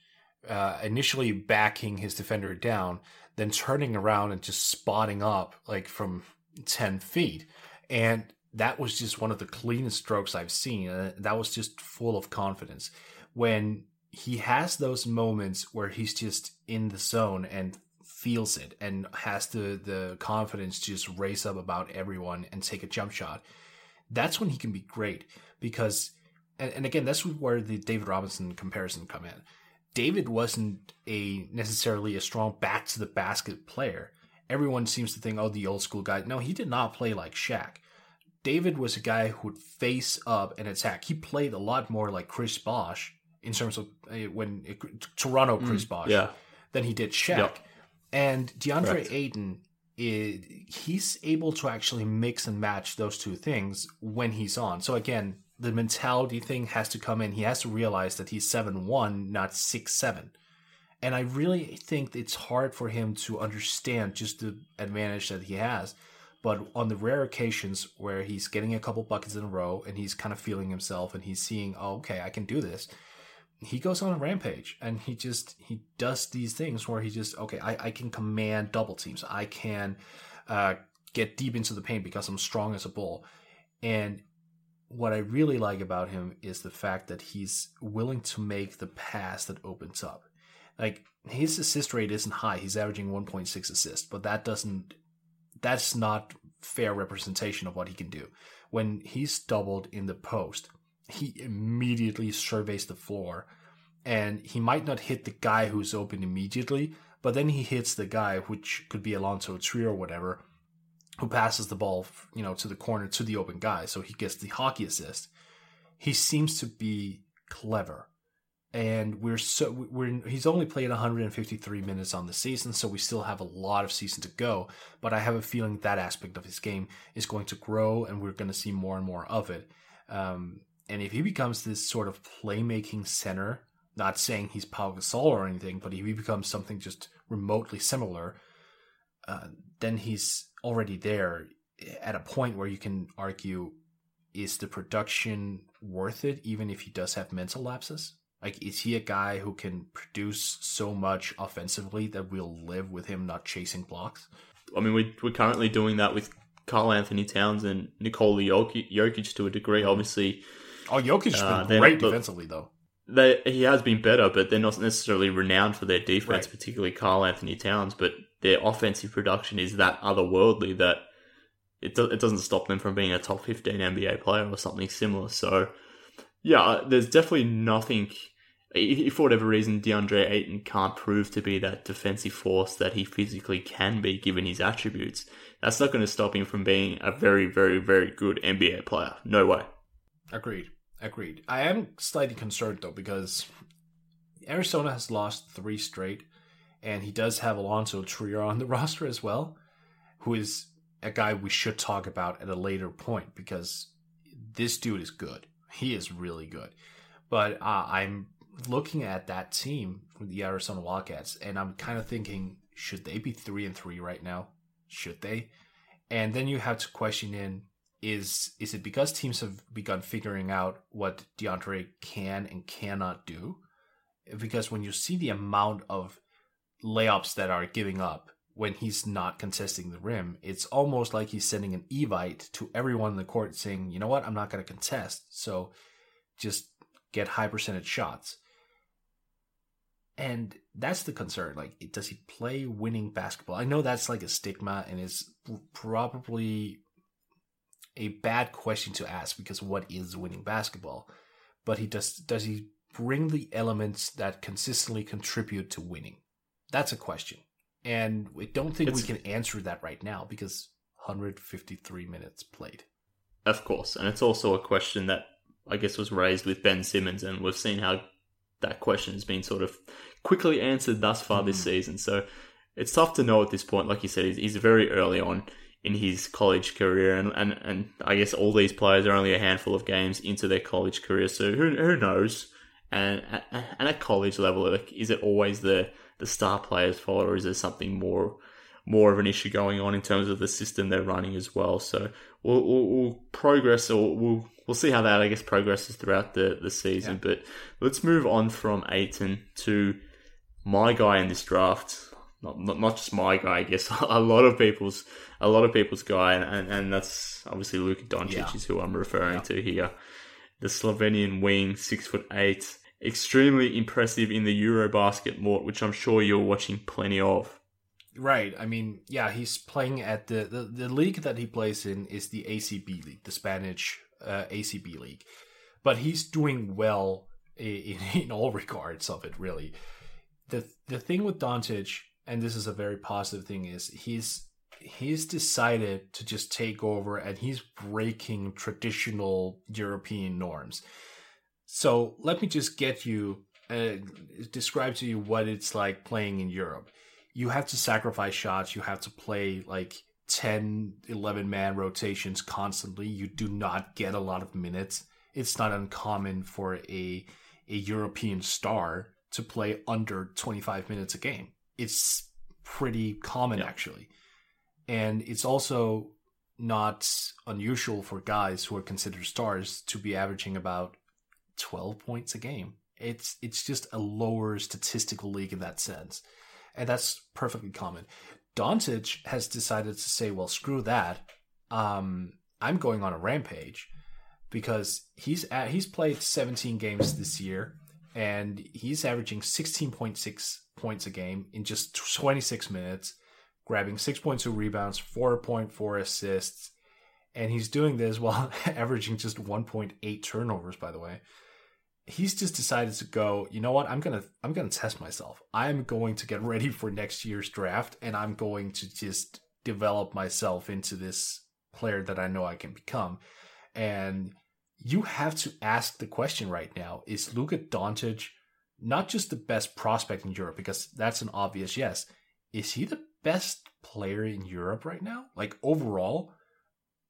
uh, initially backing his defender down, then turning around and just spotting up like from 10 feet. And that was just one of the cleanest strokes I've seen. Uh, that was just full of confidence. When he has those moments where he's just in the zone and feels it and has the the confidence to just race up about everyone and take a jump shot. That's when he can be great because and, and again that's where the David Robinson comparison come in. David wasn't a necessarily a strong back to the basket player. Everyone seems to think, oh, the old school guy. No, he did not play like Shaq. David was a guy who would face up and attack. He played a lot more like Chris Bosh in terms of uh, when it, Toronto Chris mm, Bosh yeah. than he did Shaq. Yep. And DeAndre Correct. Ayton, is, he's able to actually mix and match those two things when he's on. So again, the mentality thing has to come in. He has to realize that he's seven one, not six seven. And I really think it's hard for him to understand just the advantage that he has. But on the rare occasions where he's getting a couple buckets in a row and he's kind of feeling himself and he's seeing, oh, okay, I can do this he goes on a rampage and he just he does these things where he just okay I, I can command double teams. I can uh, get deep into the paint because I'm strong as a bull. And what I really like about him is the fact that he's willing to make the pass that opens up. Like his assist rate isn't high. He's averaging 1.6 assists but that doesn't that's not fair representation of what he can do. When he's doubled in the post he immediately surveys the floor and he might not hit the guy who's open immediately, but then he hits the guy, which could be Allonzo Trier or whatever, who passes the ball, you know, to the corner to the open guy. So he gets the hockey assist. He seems to be clever. And we're so we're he's only played 153 minutes on the season, so we still have a lot of season to go. But I have a feeling that aspect of his game is going to grow, and we're going to see more and more of it. Um, and if he becomes this sort of playmaking center, not saying he's Pau Gasol or anything, but if he becomes something just remotely similar, uh, then he's already there at a point where you can argue is the production worth it, even if he does have mental lapses? Like, is he a guy who can produce so much offensively that we'll live with him not chasing blocks? I mean, we, we're currently doing that with Karl-Anthony Towns and Nikola Jokic to a degree. Obviously, Oh, Jokic has uh, been great defensively, though. They, he has been better, but they're not necessarily renowned for their defense, right. particularly Karl-Anthony Towns. But their offensive production is that otherworldly that it, do, it doesn't stop them from being a top 15 NBA player or something similar. So, yeah, there's definitely nothing. If for whatever reason DeAndre Ayton can't prove to be that defensive force that he physically can be given his attributes, that's not going to stop him from being a very, very, very good NBA player. No way. Agreed. Agreed. I am slightly concerned though because Arizona has lost three straight, and he does have Allonzo Trier on the roster as well, who is a guy we should talk about at a later point because this dude is good. He is really good. But uh, I'm looking at that team the Arizona Wildcats, and I'm kind of thinking, should they be three and three right now? Should they? And then you have to question in is is it because teams have begun figuring out what DeAndre can and cannot do? Because when you see the amount of layups that are giving up when he's not contesting the rim, it's almost like he's sending an evite to everyone in the court saying, you know what, I'm not going to contest. So just get high percentage shots. And that's the concern. Like, does he play winning basketball? I know that's like a stigma and it's probably a bad question to ask because what is winning basketball? But he does does he bring the elements that consistently contribute to winning? That's a question. And I don't think it's, we can answer that right now because 153 minutes played. Of course. And it's also a question that I guess was raised with Ben Simmons, and we've seen how that question has been sort of quickly answered thus far mm. this season. So it's tough to know at this point. Like you said, he's, he's very early on in his college career, and, and, and I guess all these players are only a handful of games into their college career, so who who knows? And and at college level, like, is it always the the star players' fault, or is there something more more of an issue going on in terms of the system they're running as well? So we'll, we'll, we'll progress, or we'll we'll see how that I guess progresses throughout the the season. Yeah. But let's move on from Ayton to my guy in this draft not, not not just my guy, I guess a lot of people's a lot of people's guy, and, and, and that's obviously Luka Doncic yeah. is who I'm referring yeah. to here. The Slovenian wing, six foot eight, extremely impressive in the Eurobasket mort, which I'm sure you're watching plenty of. Right. I mean, yeah, he's playing at the, the, the league that he plays in is the ACB league, the Spanish uh, ACB league. But he's doing well in, in all regards of it, really. The the thing with Doncic and this is a very positive thing, is he's he's decided to just take over and he's breaking traditional European norms. So let me just get you uh, describe to you what it's like playing in Europe. You have to sacrifice shots, you have to play like 10, 11 man rotations constantly. You do not get a lot of minutes. It's not uncommon for a a European star to play under 25 minutes a game it's pretty common yeah. actually. And it's also not unusual for guys who are considered stars to be averaging about 12 points a game. It's it's just a lower statistical league in that sense, and that's perfectly common. Doncic has decided to say, "Well, screw that. Um, I'm going on a rampage." Because he's at, he's played 17 games this year, and he's averaging 16.6 points a game in just 26 minutes, grabbing 6.2 rebounds, 4.4 assists, and he's doing this while averaging just 1.8 turnovers by the way. He's just decided to go, you know what? I'm going to I'm going to test myself. I'm going to get ready for next year's draft and I'm going to just develop myself into this player that I know I can become. And you have to ask the question right now, is Luka Doncic not just the best prospect in Europe because that's an obvious yes. Is he the best player in Europe right now? Like overall?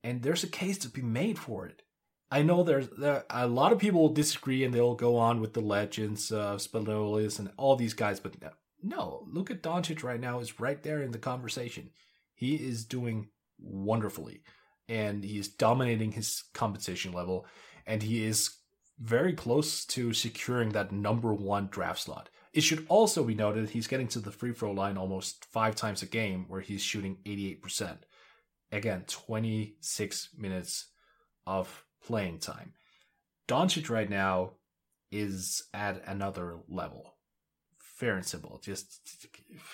And there's a case to be made for it. I know there's there, a lot of people will disagree and they'll go on with the legends of Spanoulis and all these guys, but no, look at Doncic right now is right there in the conversation. He is doing wonderfully and he's dominating his competition level and he is very close to securing that number one draft slot. It should also be noted he's getting to the free throw line almost five times a game, where he's shooting 88%. Again, 26 minutes of playing time. Doncic right now is at another level. Fair and simple. Just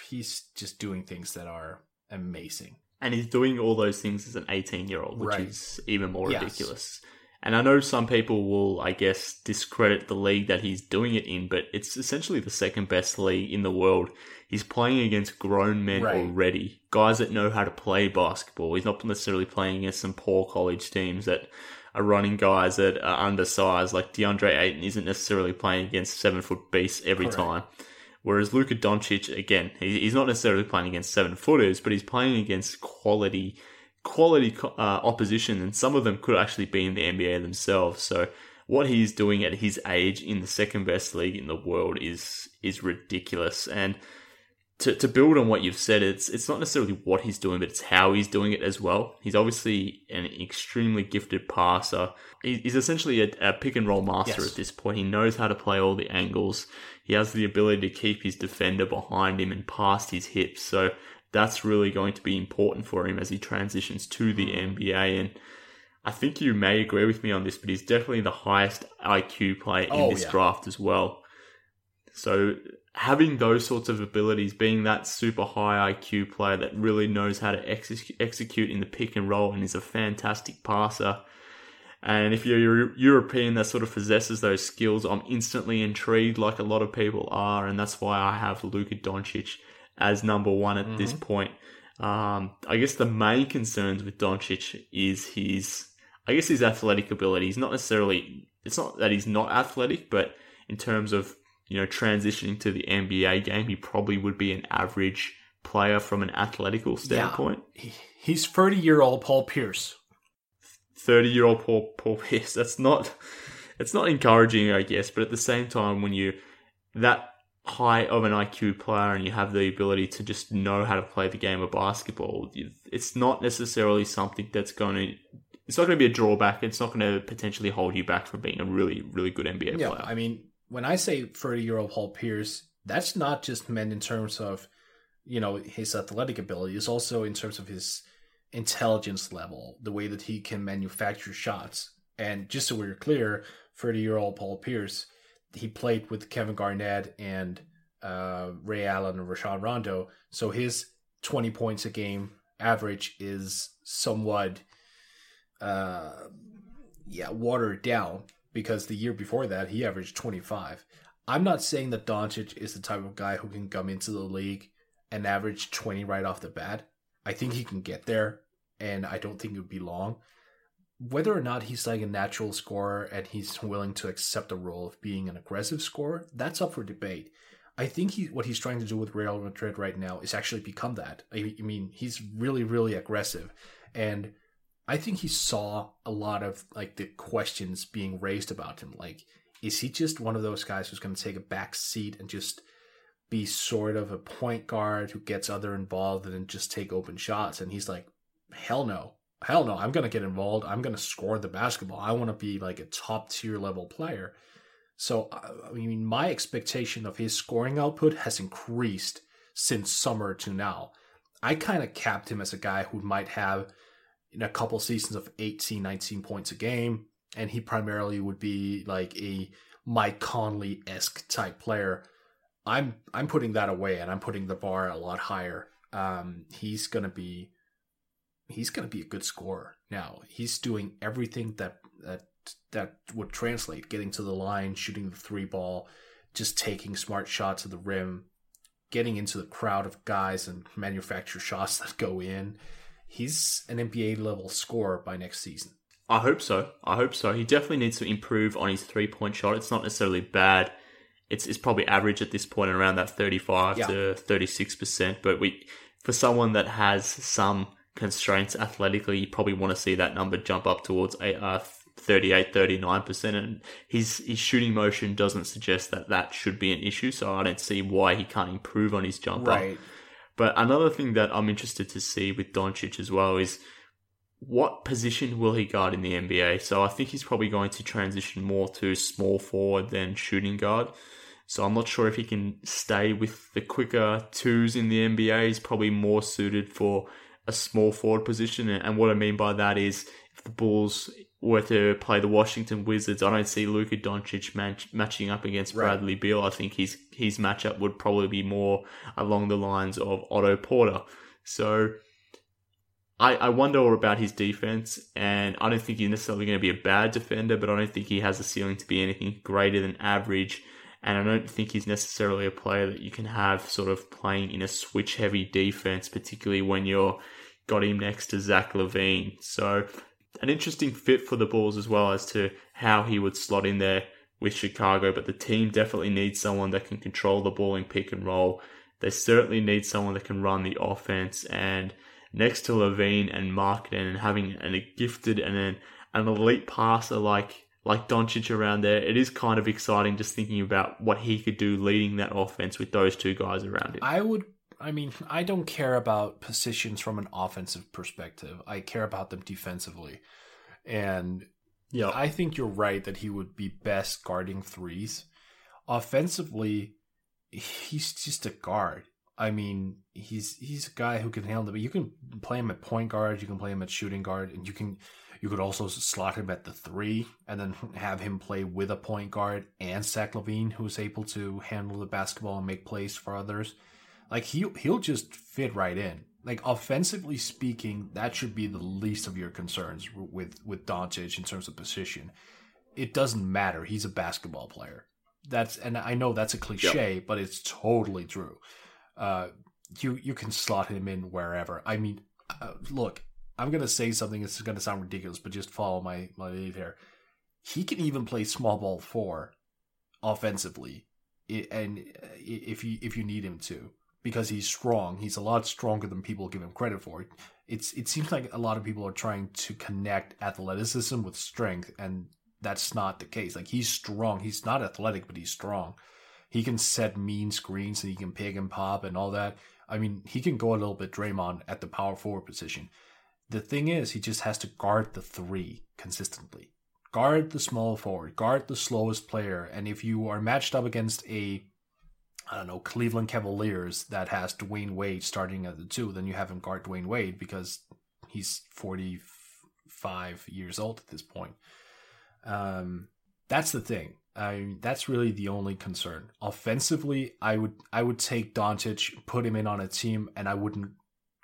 he's just doing things that are amazing. And he's doing all those things as an 18 year old, which right. is even more yes. ridiculous. And I know some people will, I guess, discredit the league that he's doing it in, but it's essentially the second best league in the world. He's playing against grown men right. already, guys that know how to play basketball. He's not necessarily playing against some poor college teams that are running guys that are undersized. Like DeAndre Ayton isn't necessarily playing against seven foot beasts every Correct. time. Whereas Luka Doncic, again, he's not necessarily playing against seven footers, but he's playing against quality quality uh, opposition, and some of them could actually be in the NBA themselves. So what he's doing at his age in the second best league in the world is is ridiculous. And to, to build on what you've said, it's it's not necessarily what he's doing, but it's how he's doing it as well. He's obviously an extremely gifted passer. He's essentially a, a pick and roll master yes. at this point. He knows how to play all the angles. He has the ability to keep his defender behind him and past his hips. So that's really going to be important for him as he transitions to the NBA. And I think you may agree with me on this, but he's definitely the highest IQ player in oh, this yeah. draft as well. So having those sorts of abilities, being that super high IQ player that really knows how to ex- execute in the pick and roll and is a fantastic passer. And if you're a European that sort of possesses those skills, I'm instantly intrigued, like a lot of people are, and that's why I have Luka Doncic as number one at mm-hmm. this point. Um, I guess the main concerns with Doncic is his, I guess his athletic ability. He's not necessarily, it's not that he's not athletic, but in terms of, you know, transitioning to the NBA game, he probably would be an average player from an athletical standpoint. Yeah. He's 30 year old Paul Pierce. 30 year old Paul, Paul Pierce. That's not, it's not encouraging, I guess, but at the same time, when you, that high of an IQ player and you have the ability to just know how to play the game of basketball, it's not necessarily something that's going to. It's not going to be a drawback. It's not going to potentially hold you back from being a really, really good NBA yeah, player. I mean, when I say 30 year old Paul Pierce, that's not just meant in terms of, you know, his athletic ability. It's also in terms of his intelligence level, the way that he can manufacture shots. And just so we're clear, 30 year old Paul Pierce he played with Kevin Garnett and uh, Ray Allen and Rajon Rondo. So his 20 points a game average is somewhat, uh, yeah, watered down because the year before that he averaged 25. I'm not saying that Doncic is the type of guy who can come into the league and average 20 right off the bat. I think he can get there, and I don't think it would be long whether or not he's like a natural scorer and he's willing to accept the role of being an aggressive scorer, that's up for debate. I think he, what he's trying to do with Real Madrid right now is actually become that. I, I mean, he's really, really aggressive, and I think he saw a lot of like the questions being raised about him. Like, is he just one of those guys who's going to take a back seat and just be sort of a point guard who gets other involved and then just take open shots? And he's like, hell no hell no, I'm going to get involved. I'm going to score the basketball. I want to be like a top tier level player. So, I mean, my expectation of his scoring output has increased since summer to now. I kind of capped him as a guy who might have in a couple seasons of 18, 19 points a game, and he primarily would be like a Mike Conley esque type player. I'm I'm putting that away, and I'm putting the bar a lot higher. Um, he's gonna be he's gonna be a good scorer now. He's doing everything that that that would translate: getting to the line, shooting the three ball, just taking smart shots at the rim, getting into the crowd of guys and manufacture shots that go in. He's an NBA level scorer by next season. I hope so. I hope so. He definitely needs to improve on his three point shot. It's not necessarily bad. It's it's probably average at this point around that thirty five yeah. to thirty six percent. But we for someone that has some constraints athletically, you probably want to see that number jump up towards a uh, 38 39% and his his shooting motion doesn't suggest that that should be an issue so I don't see why he can't improve on his jumper. Right. But another thing that I'm interested to see with Doncic as well is what position will he guard in the NBA? So I think he's probably going to transition more to small forward than shooting guard. So I'm not sure if he can stay with the quicker twos in the NBA. He's probably more suited for a small forward position. And what I mean by that is if the Bulls were to play the Washington Wizards, I don't see Luka Doncic match, matching up against Bradley right. Beal. I think his his matchup would probably be more along the lines of Otto Porter. So I, I wonder about his defense, and I don't think he's necessarily going to be a bad defender, but I don't think he has a ceiling to be anything greater than average. And I don't think he's necessarily a player that you can have sort of playing in a switch heavy defense, particularly when you're got him next to Zach LaVine. So an interesting fit for the Bulls as well as to how he would slot in there with Chicago. But the team definitely needs someone that can control the ball in pick and roll. They certainly need someone that can run the offense and next to LaVine and Markkanen and having a gifted and an, an elite passer like like Doncic around there, it is kind of exciting just thinking about what he could do leading that offense with those two guys around him. I would I mean, I don't care about positions from an offensive perspective. I care about them defensively. And yeah, I think you're right that he would be best guarding threes. Offensively, he's just a guard. I mean, he's he's a guy who can handle it. But you can play him at point guard, you can play him at shooting guard, and you can you could also slot him at the three, and then have him play with a point guard and Zach LaVine, who's able to handle the basketball and make plays for others. Like he he'll just fit right in. Like offensively speaking, that should be the least of your concerns with with Doncic in terms of position. It doesn't matter. He's a basketball player. That's and I know that's a cliche, yep. but it's totally true uh, you you can slot him in wherever. I mean, uh, look, I'm gonna say something that's gonna sound ridiculous, but just follow my my lead here. He can even play small ball four offensively, and if you if you need him to, because he's strong. He's a lot stronger than people give him credit for. It's it seems like a lot of people are trying to connect athleticism with strength, and that's not the case. Like he's strong. He's not athletic, but he's strong. He can set mean screens and he can pick and pop and all that. I mean, he can go a little bit Draymond at the power forward position. The thing is, he just has to guard the three consistently. Guard the small forward, guard the slowest player, and if you are matched up against a I don't know, Cleveland Cavaliers that has Dwyane Wade starting at the two, then you have him guard Dwyane Wade because he's 45 years old at this point. Um, that's the thing. I that's really the only concern. Offensively, I would I would take Doncic, put him in on a team, and I wouldn't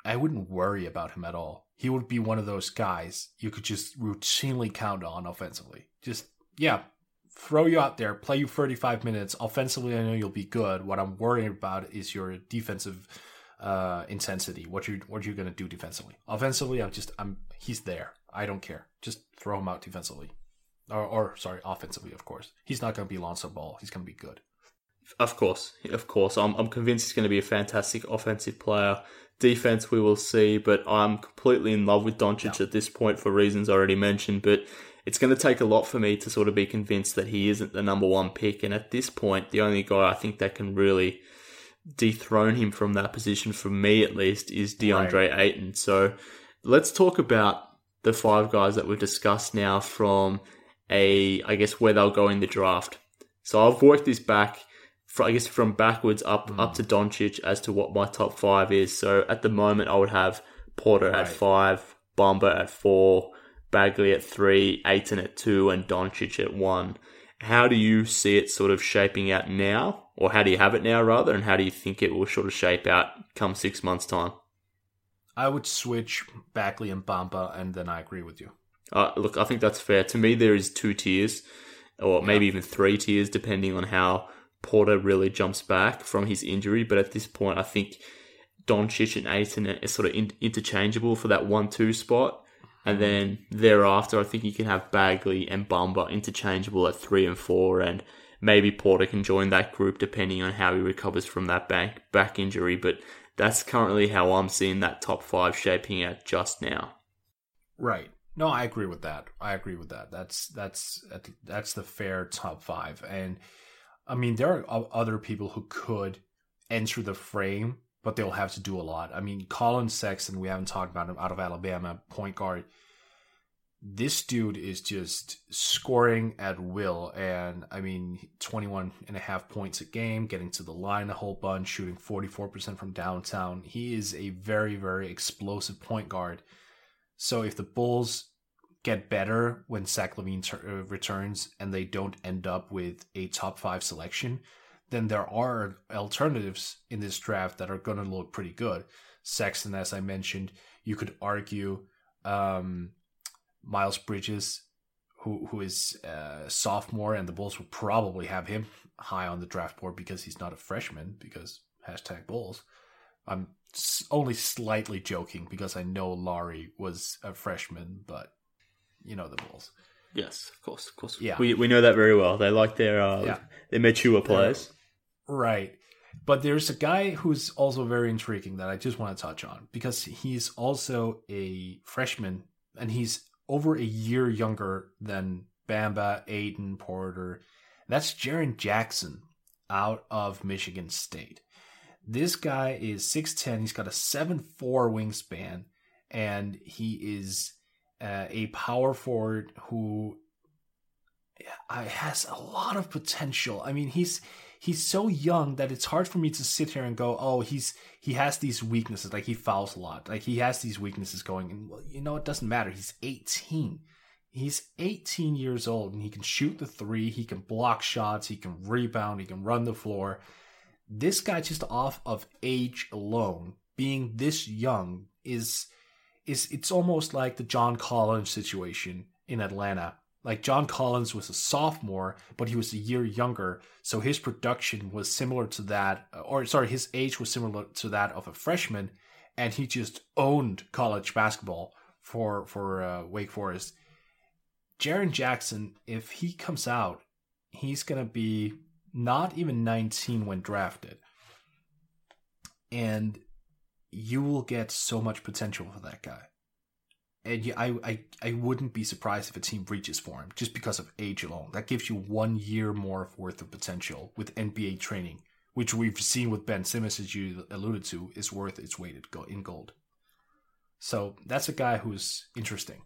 I wouldn't worry about him at all. He would be one of those guys you could just routinely count on offensively. Just yeah, throw you out there, play you 35 minutes. Offensively, I know you'll be good. What I'm worried about is your defensive uh, intensity. What you what you're gonna do defensively. Offensively, I'm just I'm he's there. I don't care. Just throw him out defensively or, or sorry, offensively, of course. He's not going to be Lonzo Ball. He's going to be good. Of course, of course. I'm, I'm convinced he's going to be a fantastic offensive player. Defense, we will see, but I'm completely in love with Doncic at this point for reasons already mentioned. But it's going to take a lot for me to sort of be convinced that he isn't the number one pick. And at this point, the only guy I think that can really dethrone him from that position, for me at least, is DeAndre right. Ayton. So let's talk about the five guys that we've discussed now from a, I guess, where they'll go in the draft. So I've worked this back, I guess from backwards up mm. up to Doncic as to what my top five is. So at the moment, I would have Porter right. at five, Bamba at four, Bagley at three, Ayton at two, and Doncic at one. How do you see it sort of shaping out now, or how do you have it now rather, and how do you think it will sort of shape out come six months time? I would switch Bagley and Bamba, and then I agree with you. Uh, look, I think that's fair. To me, there is two tiers, or maybe even three tiers, depending on how Porter really jumps back from his injury. But at this point, I think Doncic and Ayton are sort of in- interchangeable for that one-two spot. And mm-hmm. then thereafter, I think you can have Bagley and Bamba interchangeable at three and four, and maybe Porter can join that group depending on how he recovers from that back back injury. But that's currently how I'm seeing that top five shaping out just now. Right. No, I agree with that. I agree with that. That's that's that's the fair top five. And I mean, there are other people who could enter the frame, but they'll have to do a lot. I mean, Collin Sexton, we haven't talked about him out of Alabama, point guard. This dude is just scoring at will. And I mean, 21 and a half points a game, getting to the line a whole bunch, shooting 44% from downtown. He is a very, very explosive point guard so if the Bulls get better when Zach LaVine ter- uh, returns and they don't end up with a top five selection, then there are alternatives in this draft that are going to look pretty good. Sexton, as I mentioned, you could argue um, Miles Bridges, who who is a sophomore, and the Bulls will probably have him high on the draft board because he's not a freshman. Because hashtag Bulls. I'm only slightly joking because I know Lauri was a freshman, but you know the Bulls. Yes, of course, of course. Yeah, we we know that very well. They like their uh, yeah. their mature players, right? But there's a guy who's also very intriguing that I just want to touch on because he's also a freshman and he's over a year younger than Bamba, Ayton, Porter. That's Jaren Jackson out of Michigan State. This guy is 6'10. He's got a 7'4 wingspan, and he is uh, a power forward who has a lot of potential. I mean, he's he's so young that it's hard for me to sit here and go, "Oh, he's he has these weaknesses. Like he fouls a lot. Like he has these weaknesses going." And well, you know, it doesn't matter. He's 18. He's 18 years old and he can shoot the three. He can block shots. He can rebound. He can run the floor this guy just off of age alone, being this young is is it's almost like the John Collins situation in Atlanta. Like John Collins was a sophomore, but he was a year younger, so his production was similar to that, or sorry, his age was similar to that of a freshman, and he just owned college basketball for for uh, Wake Forest. Jaren Jackson, if he comes out, he's gonna be not even 19 when drafted. And you will get so much potential for that guy. And I, I, I wouldn't be surprised if a team reaches for him just because of age alone. That gives you one year more worth of potential with NBA training, which we've seen with Ben Simmons, as you alluded to, is worth its weight in gold. So that's a guy who's interesting.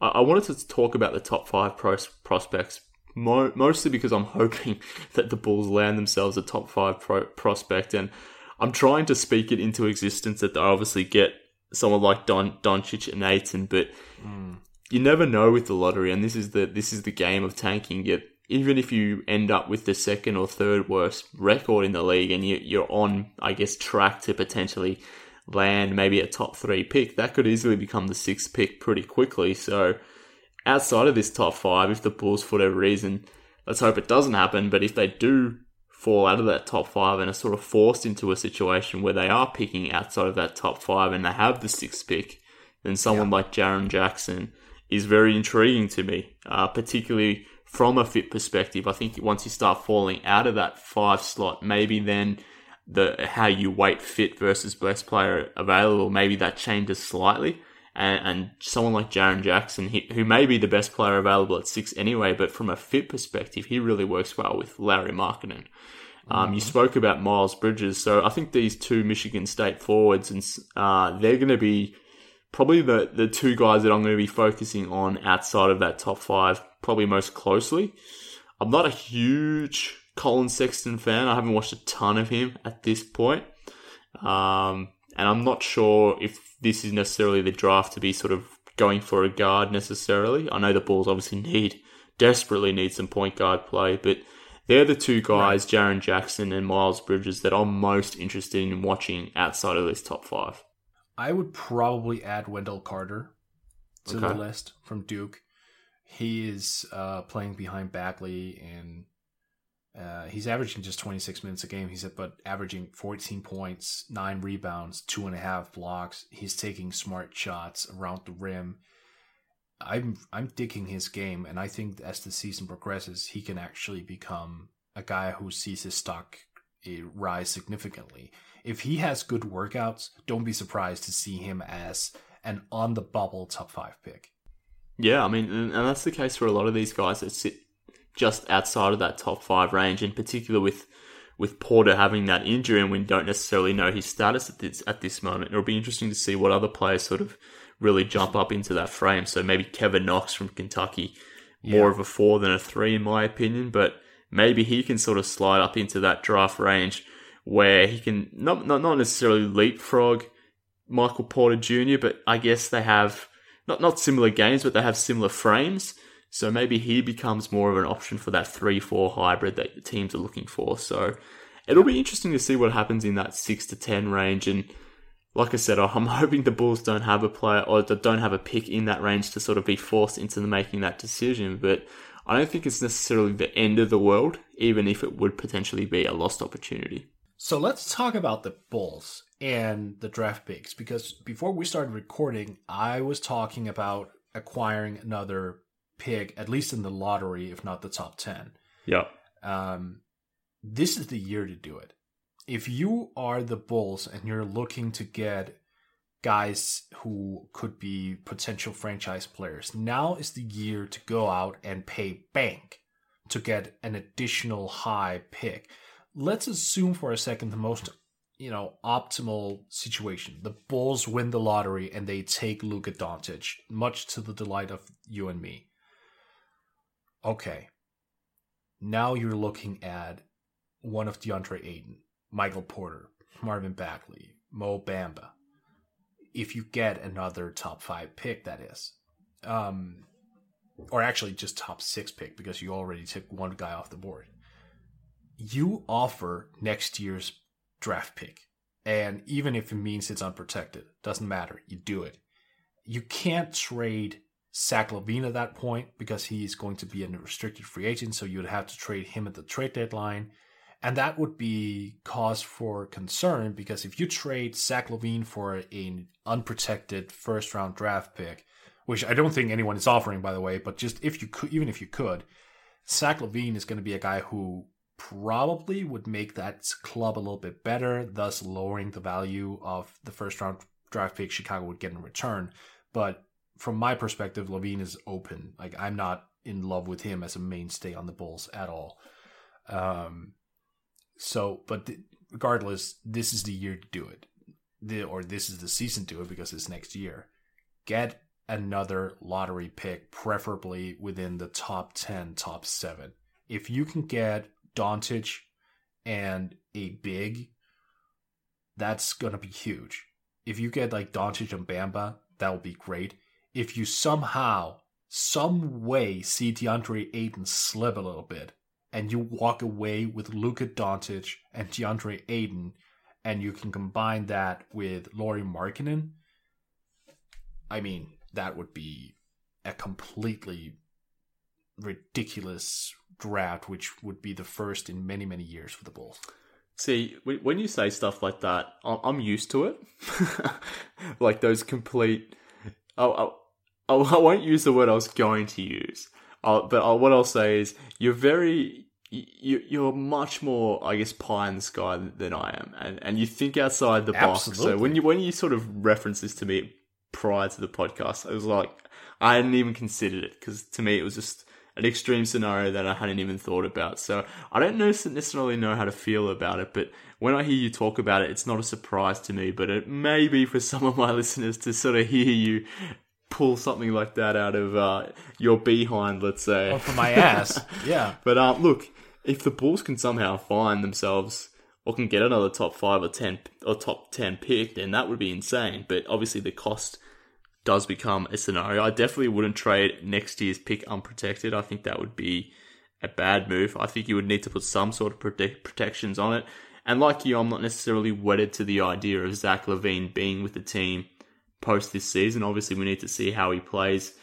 I wanted to talk about the top five pros- prospects Mo- mostly because I'm hoping that the Bulls land themselves a top five pro- prospect, and I'm trying to speak it into existence that they obviously get someone like Don Doncic and Ayton, but mm. you never know with the lottery, and this is the this is the game of tanking. Yet even if you end up with the second or third worst record in the league, and you, you're on, I guess, track to potentially land maybe a top three pick, that could easily become the sixth pick pretty quickly. So outside of this top five, if the Bulls, for whatever reason, let's hope it doesn't happen, but if they do fall out of that top five and are sort of forced into a situation where they are picking outside of that top five and they have the sixth pick, then someone yeah. like Jaren Jackson is very intriguing to me, uh, particularly from a fit perspective. I think once you start falling out of that five slot, maybe then the how you weight fit versus best player available, maybe that changes slightly and, and someone like Jaren Jackson, he, who may be the best player available at six anyway, but from a fit perspective, he really works well with Lauri Markkanen. Um, You mm-hmm. spoke about Miles Bridges, so I think these two Michigan State forwards, and uh, they're going to be probably the, the two guys that I'm going to be focusing on outside of that top five, probably most closely. I'm not a huge Collin Sexton fan. I haven't watched a ton of him at this point. Um, and I'm not sure if this is necessarily the draft to be sort of going for a guard necessarily. I know the Bulls obviously need, desperately need some point guard play, but they're the two guys, right. Jaren Jackson and Miles Bridges, that I'm most interested in watching outside of this top five. I would probably add Wendell Carter to okay. the list from Duke. He is uh, playing behind Bagley and uh, he's averaging just 26 minutes a game. He's at, but averaging 14 points, nine rebounds, two and a half blocks. He's taking smart shots around the rim. I'm I'm digging his game, and I think as the season progresses, he can actually become a guy who sees his stock eh, rise significantly. If he has good workouts, don't be surprised to see him as an on the bubble top five pick. Yeah, I mean, and that's the case for a lot of these guys that sit just outside of that top five range, in particular with with Porter having that injury, and we don't necessarily know his status at this at this moment. It'll be interesting to see what other players sort of really jump up into that frame. So maybe Kevin Knox from Kentucky, more yeah. of a four than a three, in my opinion, but maybe he can sort of slide up into that draft range where he can not not, not necessarily leapfrog Michael Porter Jr., but I guess they have not not similar games, but they have similar frames. So maybe he becomes more of an option for that 3 4 hybrid that the teams are looking for. So it'll be interesting to see what happens in that 6 to 10 range. And like I said, I'm hoping the Bulls don't have a player or don't have a pick in that range to sort of be forced into making that decision. But I don't think it's necessarily the end of the world, even if it would potentially be a lost opportunity. So let's talk about the Bulls and the draft picks because before we started recording, I was talking about acquiring another pick, at least in the lottery, if not the top 10. Yeah. Um, this is the year to do it. If you are the Bulls and you're looking to get guys who could be potential franchise players, now is the year to go out and pay bank to get an additional high pick. Let's assume for a second the most you know optimal situation. The Bulls win the lottery and they take Luka Doncic, much to the delight of you and me okay, now you're looking at one of DeAndre Ayton, Michael Porter, Marvin Bagley, Mo Bamba. If you get another top five pick, that is. Um, or actually just top six pick because you already took one guy off the board. You offer next year's draft pick. And even if it means it's unprotected, doesn't matter. You do it. You can't trade Zach LaVine at that point because he's going to be a restricted free agent, so you would have to trade him at the trade deadline. And that would be cause for concern because if you trade Zach LaVine for an unprotected first round draft pick, which I don't think anyone is offering, by the way, but just if you could, even if you could, Zach LaVine is going to be a guy who probably would make that club a little bit better, thus lowering the value of the first round draft pick Chicago would get in return. But from my perspective, LaVine is open. Like I'm not in love with him as a mainstay on the Bulls at all. Um, so, but regardless, this is the year to do it, the, or this is the season to do it because it's next year. Get another lottery pick, preferably within the top ten, top seven. If you can get Doncic and a big, that's gonna be huge. If you get like Doncic and Bamba, that would be great if you somehow, some way see DeAndre Ayton slip a little bit, and you walk away with Luka Doncic and DeAndre Ayton, and you can combine that with Lauri Markkanen, I mean, that would be a completely ridiculous draft, which would be the first in many, many years for the Bulls. See, when you say stuff like that, I'm used to it. like those complete. Oh, oh I won't use the word I was going to use, uh, but uh, what I'll say is you're very you you're much more I guess pie in the sky than I am, and and you think outside the box. So when you when you sort of reference this to me prior to the podcast, I was like I hadn't even considered it because to me it was just an extreme scenario that I hadn't even thought about. So I don't necessarily know how to feel about it, but when I hear you talk about it, it's not a surprise to me. But it may be for some of my listeners to sort of hear you pull something like that out of uh, your behind, let's say. Or for my ass. yeah. But um, look, if the Bulls can somehow find themselves or can get another top five or ten or top ten pick, then that would be insane. But obviously, the cost does become a scenario. I definitely wouldn't trade next year's pick unprotected. I think that would be a bad move. I think you would need to put some sort of prote- protections on it. And like you, I'm not necessarily wedded to the idea of Zach LaVine being with the team post this season. Obviously, we need to see how he plays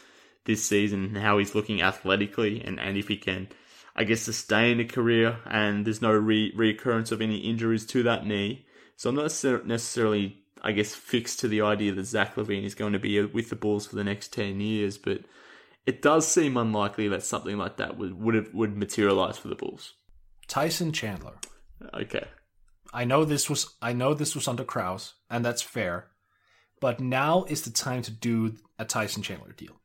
this season and how he's looking athletically and, and if he can, I guess, sustain a career and there's no re- reoccurrence of any injuries to that knee. So I'm not necessarily, I guess, fixed to the idea that Zach LaVine is going to be uh, with the Bulls for the next 10 years, but it does seem unlikely that something like that would would, have, would materialize for the Bulls. Tyson Chandler. Okay. I know this was I know this was under Krause, and that's fair. But now is the time to do a Tyson Chandler deal.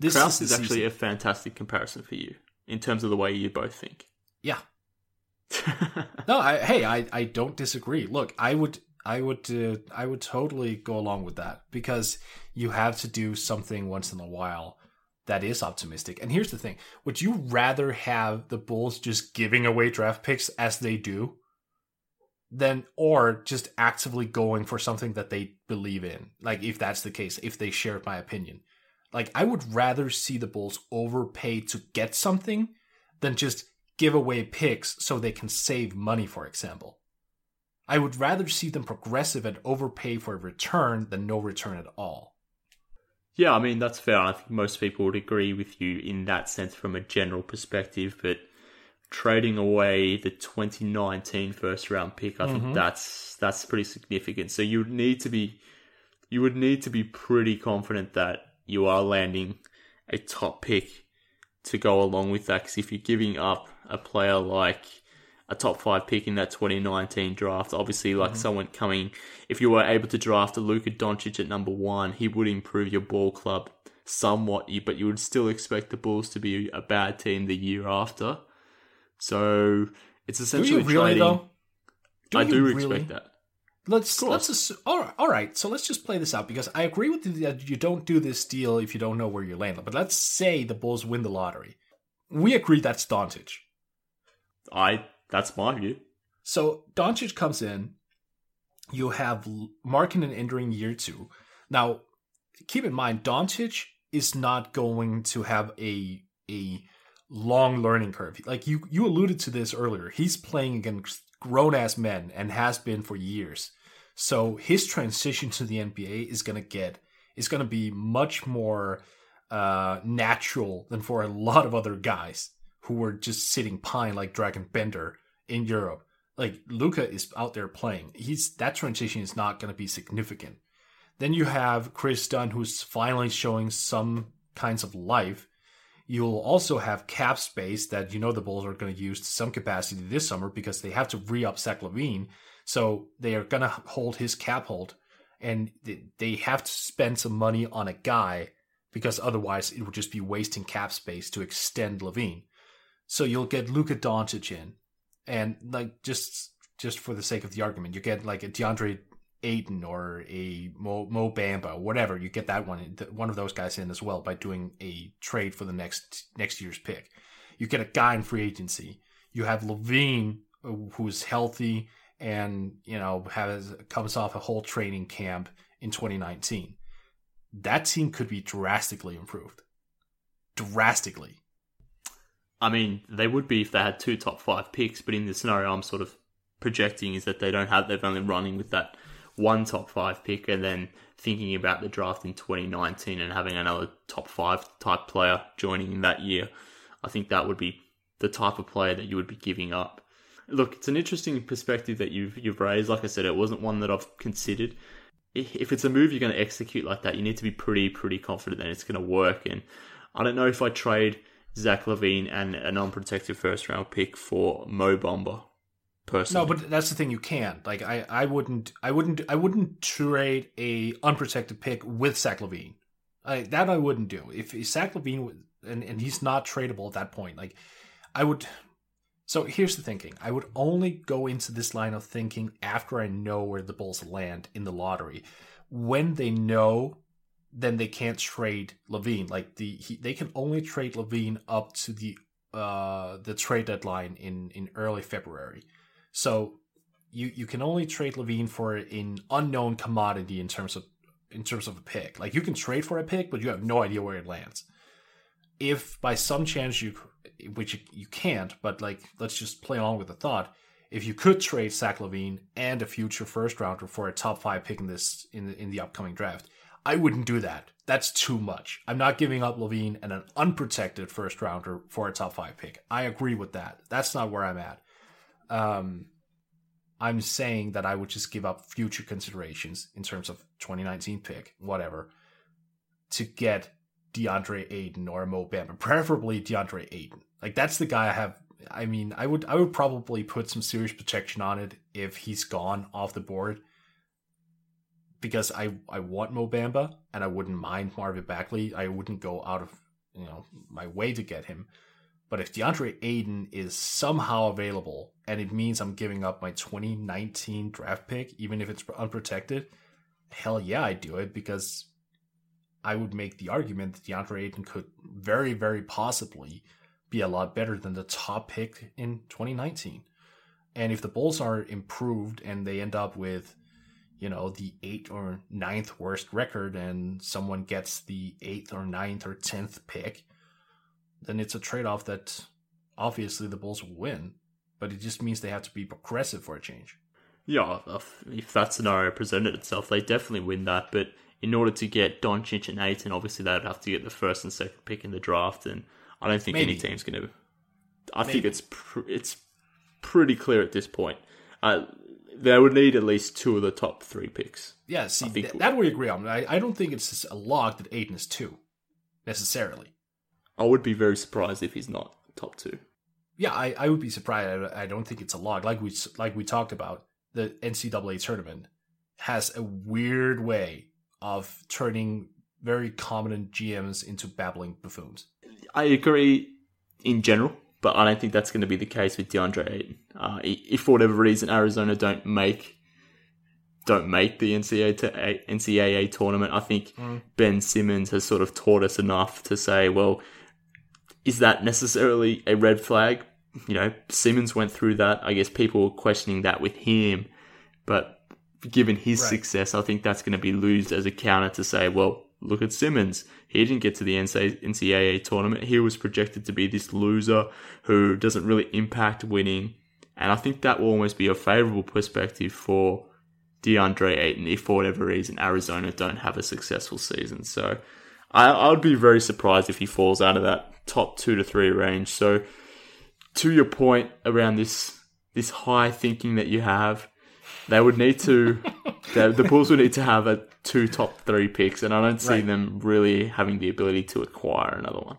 This Krause is, is actually season. a fantastic comparison for you in terms of the way you both think. Yeah. no, I, hey, I, I don't disagree. Look, I would I would uh, I would totally go along with that because you have to do something once in a while that is optimistic. And here's the thing: would you rather have the Bulls just giving away draft picks as they do, then or just actively going for something that they believe in. Like if that's the case if they share my opinion. Like i would rather see the bulls overpay to get something than just give away picks so they can save money for example. I would rather see them progressive and overpay for a return than no return at all. Yeah i mean that's fair. I think most people would agree with you in that sense from a general perspective but trading away the 2019 first round pick, I mm-hmm. think that's that's pretty significant. So you would need to be you would need to be pretty confident that you are landing a top pick to go along with that. Because if you're giving up a player like a top five pick in that 2019 draft, obviously like mm-hmm. someone coming, if you were able to draft a Luka Doncic at number one, he would improve your ball club somewhat, but you would still expect the Bulls to be a bad team the year after. So it's essentially do you really, trading. Though? Do I do really? expect that. Let's let's assume, all right, all right. So let's just play this out because I agree with you that you don't do this deal if you don't know where you land. But let's say the Bulls win the lottery. We agree that's Doncic. I that's my view. So Doncic comes in. You have Markkanen entering year two. Now, keep in mind, Doncic is not going to have a a long learning curve. Like you you alluded to this earlier. He's playing against grown ass men and has been for years. So his transition to the NBA is gonna get is gonna be much more uh, natural than for a lot of other guys who were just sitting pine like Dragan Bender in Europe. Like Luka is out there playing. He's that transition is not gonna be significant. Then you have Kris Dunn who's finally showing some kinds of life You'll also have cap space that you know the Bulls are going to use to some capacity this summer because they have to re up Zach LaVine. So they are going to hold his cap hold and they have to spend some money on a guy because otherwise it would just be wasting cap space to extend LaVine. So you'll get Luka Doncic in and like just just for the sake of the argument, you get like a DeAndre Ayton or a Mo, Mo Bamba, whatever, you get that one one of those guys in as well by doing a trade for the next next year's pick. You get a guy in free agency. You have LaVine, uh, who's healthy and you know has comes off a whole training camp in 2019. That team could be drastically improved. Drastically. I mean, they would be if they had two top five picks, but in the scenario I'm sort of projecting is that they don't have. They're only running with that one top five pick and then thinking about the draft in 2019 and having another top five type player joining in that year, I think that would be the type of player that you would be giving up. Look, it's an interesting perspective that you've you've raised. Like I said, it wasn't one that I've considered. If it's a move you're going to execute like that, you need to be pretty pretty confident that it's going to work. And I don't know if I trade Zach LaVine and an unprotected first round pick for Mo Bamba personally. No, but that's the thing. You can't. Like, I, I wouldn't, I wouldn't, I wouldn't trade a unprotected pick with Zach LaVine. I, that I wouldn't do. If, Zach LaVine and and he's not tradable at that point, like, I would. So here's the thinking. I would only go into this line of thinking after I know where the Bulls land in the lottery. When they know then they can't trade LaVine. Like the he, they can only trade LaVine up to the uh the trade deadline in in early February. So you you can only trade LaVine for an unknown commodity in terms of in terms of a pick. Like you can trade for a pick, but you have no idea where it lands. If by some chance you, which you, can't, but like let's just play along with the thought, if you could trade Zach LaVine and a future first rounder for a top five pick in this in the, in the upcoming draft, I wouldn't do that. That's too much. I'm not giving up LaVine and an unprotected first rounder for a top five pick. I agree with that. That's not where I'm at. Um, I'm saying that I would just give up future considerations in terms of 2019 pick, whatever, to get DeAndre Ayton or Mo Bamba, preferably DeAndre Ayton. Like that's the guy I have. I mean, I would I would probably put some serious protection on it if he's gone off the board because I I want Mo Bamba and I wouldn't mind Marvin Bagley. I wouldn't go out of you know my way to get him. But if DeAndre Ayton is somehow available and it means I'm giving up my 2019 draft pick, even if it's unprotected, hell yeah, I do it because I would make the argument that DeAndre Ayton could very, very possibly be a lot better than the top pick in 2019. And if the Bulls are improved and they end up with you know, the eighth or ninth worst record and someone gets the eighth or ninth or tenth pick, then it's a trade off that obviously the Bulls will win, but it just means they have to be progressive for a change. Yeah, if that scenario presented itself, they definitely win that. But in order to get Doncic and Ayton, obviously they'd have to get the first and second pick in the draft, and I don't think Maybe. any team's going to. I Maybe. think it's pr- it's pretty clear at this point. Uh, they would need at least two of the top three picks. Yeah, see, th- that we agree on. I, I don't think it's a lock that Ayton is two, necessarily. I would be very surprised if he's not top two. Yeah, I, I would be surprised. I, I don't think it's a log. Like we like we talked about, the NCAA tournament has a weird way of turning very competent GMs into babbling buffoons. I agree in general but I don't think that's going to be the case with DeAndre Ayton. Uh, if for whatever reason Arizona don't make don't make the NCAA, NCAA tournament, I think mm. Ben Simmons has sort of taught us enough to say, well, is that necessarily a red flag? You know, Simmons went through that. I guess people were questioning that with him, but given his right. success, I think that's going to be used as a counter to say, well, look at Simmons. He didn't get to the NCAA tournament. He was projected to be this loser who doesn't really impact winning. And I think that will almost be a favorable perspective for DeAndre Ayton if for whatever reason Arizona don't have a successful season. So I, I would be very surprised if he falls out of that top two to three range. So to your point around this this high thinking that you have, they would need to the, the Bulls would need to have a two top three picks, and I don't see right. them really having the ability to acquire another one.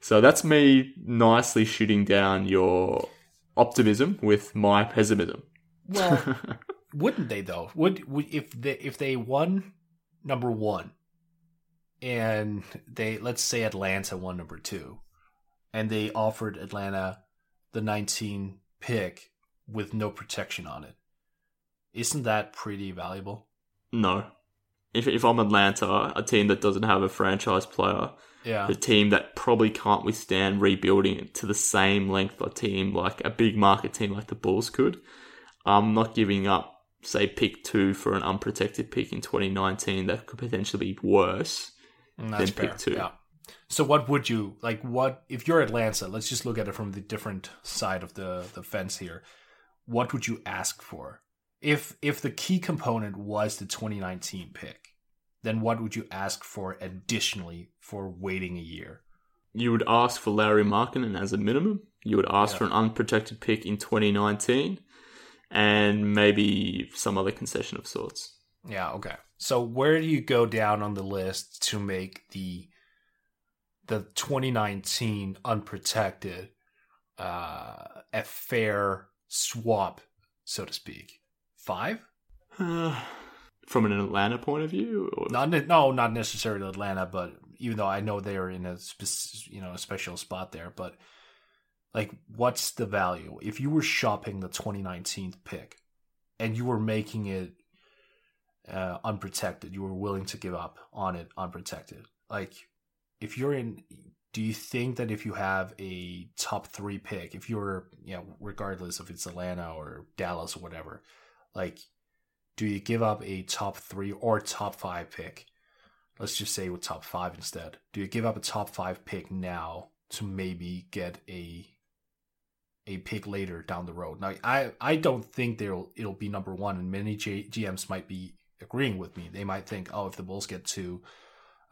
So that's me nicely shooting down your optimism with my pessimism. Well, wouldn't they though? Would, would if they if they won number one, and they let's say Atlanta won number two, and they offered Atlanta the 19 pick with no protection on it isn't that pretty valuable? No. If if I'm Atlanta, a team that doesn't have a franchise player, yeah, a team that probably can't withstand rebuilding to the same length a team like a big market team like the Bulls could, I'm not giving up, say, pick two for an unprotected pick in 2019 that could potentially be worse mm, than fair. pick two. Yeah. So what would you like? What if you're Atlanta? Let's just look at it from the different side of the the fence here. What would you ask for? if if the key component was the 2019 pick, then what would you ask for additionally for waiting a year? You would ask for Lauri Markkanen as a minimum. You would ask yeah. for an unprotected pick in 2019 and maybe some other concession of sorts. Yeah, okay. So where do you go down on the list to make the the 2019 unprotected uh, a fair swap, so to speak? five. Uh, from an Atlanta point of view, or? not no, not necessarily Atlanta, but even though I know they're in a you know a special spot there, but like, what's the value if you were shopping the 2019 pick and you were making it uh, unprotected. You were willing to give up on it unprotected. Like, if you're in, do you think that if you have a top three pick, if you're, you know, regardless if it's Atlanta or Dallas or whatever, like, do you give up a top three or top five pick? Let's just say with top five instead. Do you give up a top five pick now to maybe get a a pick later down the road? Now, I I don't think they'll it'll be number one, and many G, GMs might be agreeing with me. They might think, oh, if the Bulls get to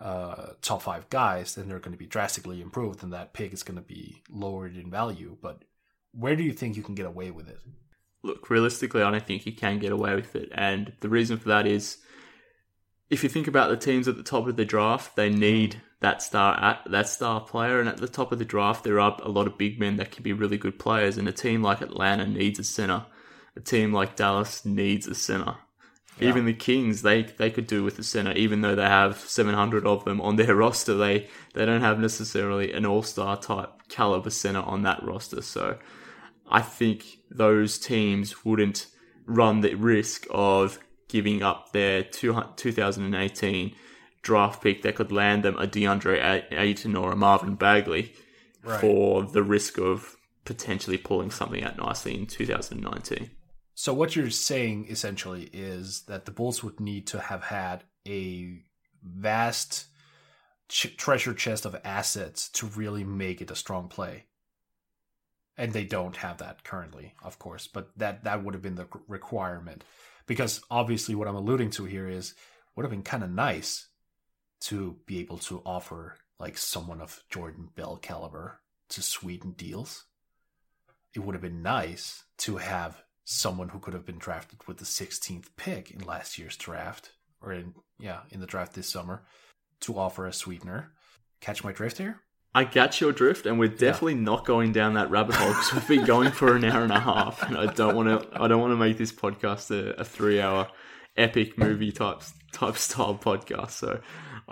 uh, top five guys, then they're going to be drastically improved, and that pick is going to be lowered in value. But where do you think you can get away with it? Look, realistically, I don't think you can get away with it, and the reason for that is if you think about the teams at the top of the draft, they need that star at that star player, and at the top of the draft, there are a lot of big men that can be really good players. And a team like Atlanta needs a center. A team like Dallas needs a center. Yeah. Even the Kings, they they could do with a center, even though they have 700 of them on their roster. They they don't have necessarily an all star type caliber center on that roster. So I think those teams wouldn't run the risk of giving up their two, 2018 draft pick that could land them a DeAndre Ayton or a Marvin Bagley right. for the risk of potentially pulling something out nicely in 2019. So what you're saying essentially is that the Bulls would need to have had a vast ch- treasure chest of assets to really make it a strong play. And they don't have that currently, of course, but that that would have been the requirement. Because obviously what I'm alluding to here is would have been kind of nice to be able to offer like someone of Jordan Bell caliber to sweeten deals. It would have been nice to have someone who could have been drafted with the 16th pick in last year's draft, or in yeah, in the draft this summer, to offer a sweetener. Catch my drift here? I catch your drift, and we're definitely yeah. not going down that rabbit hole because we've been going for an hour and a half, and I don't want to. I don't want to make this podcast a, a three-hour epic movie type type style podcast. So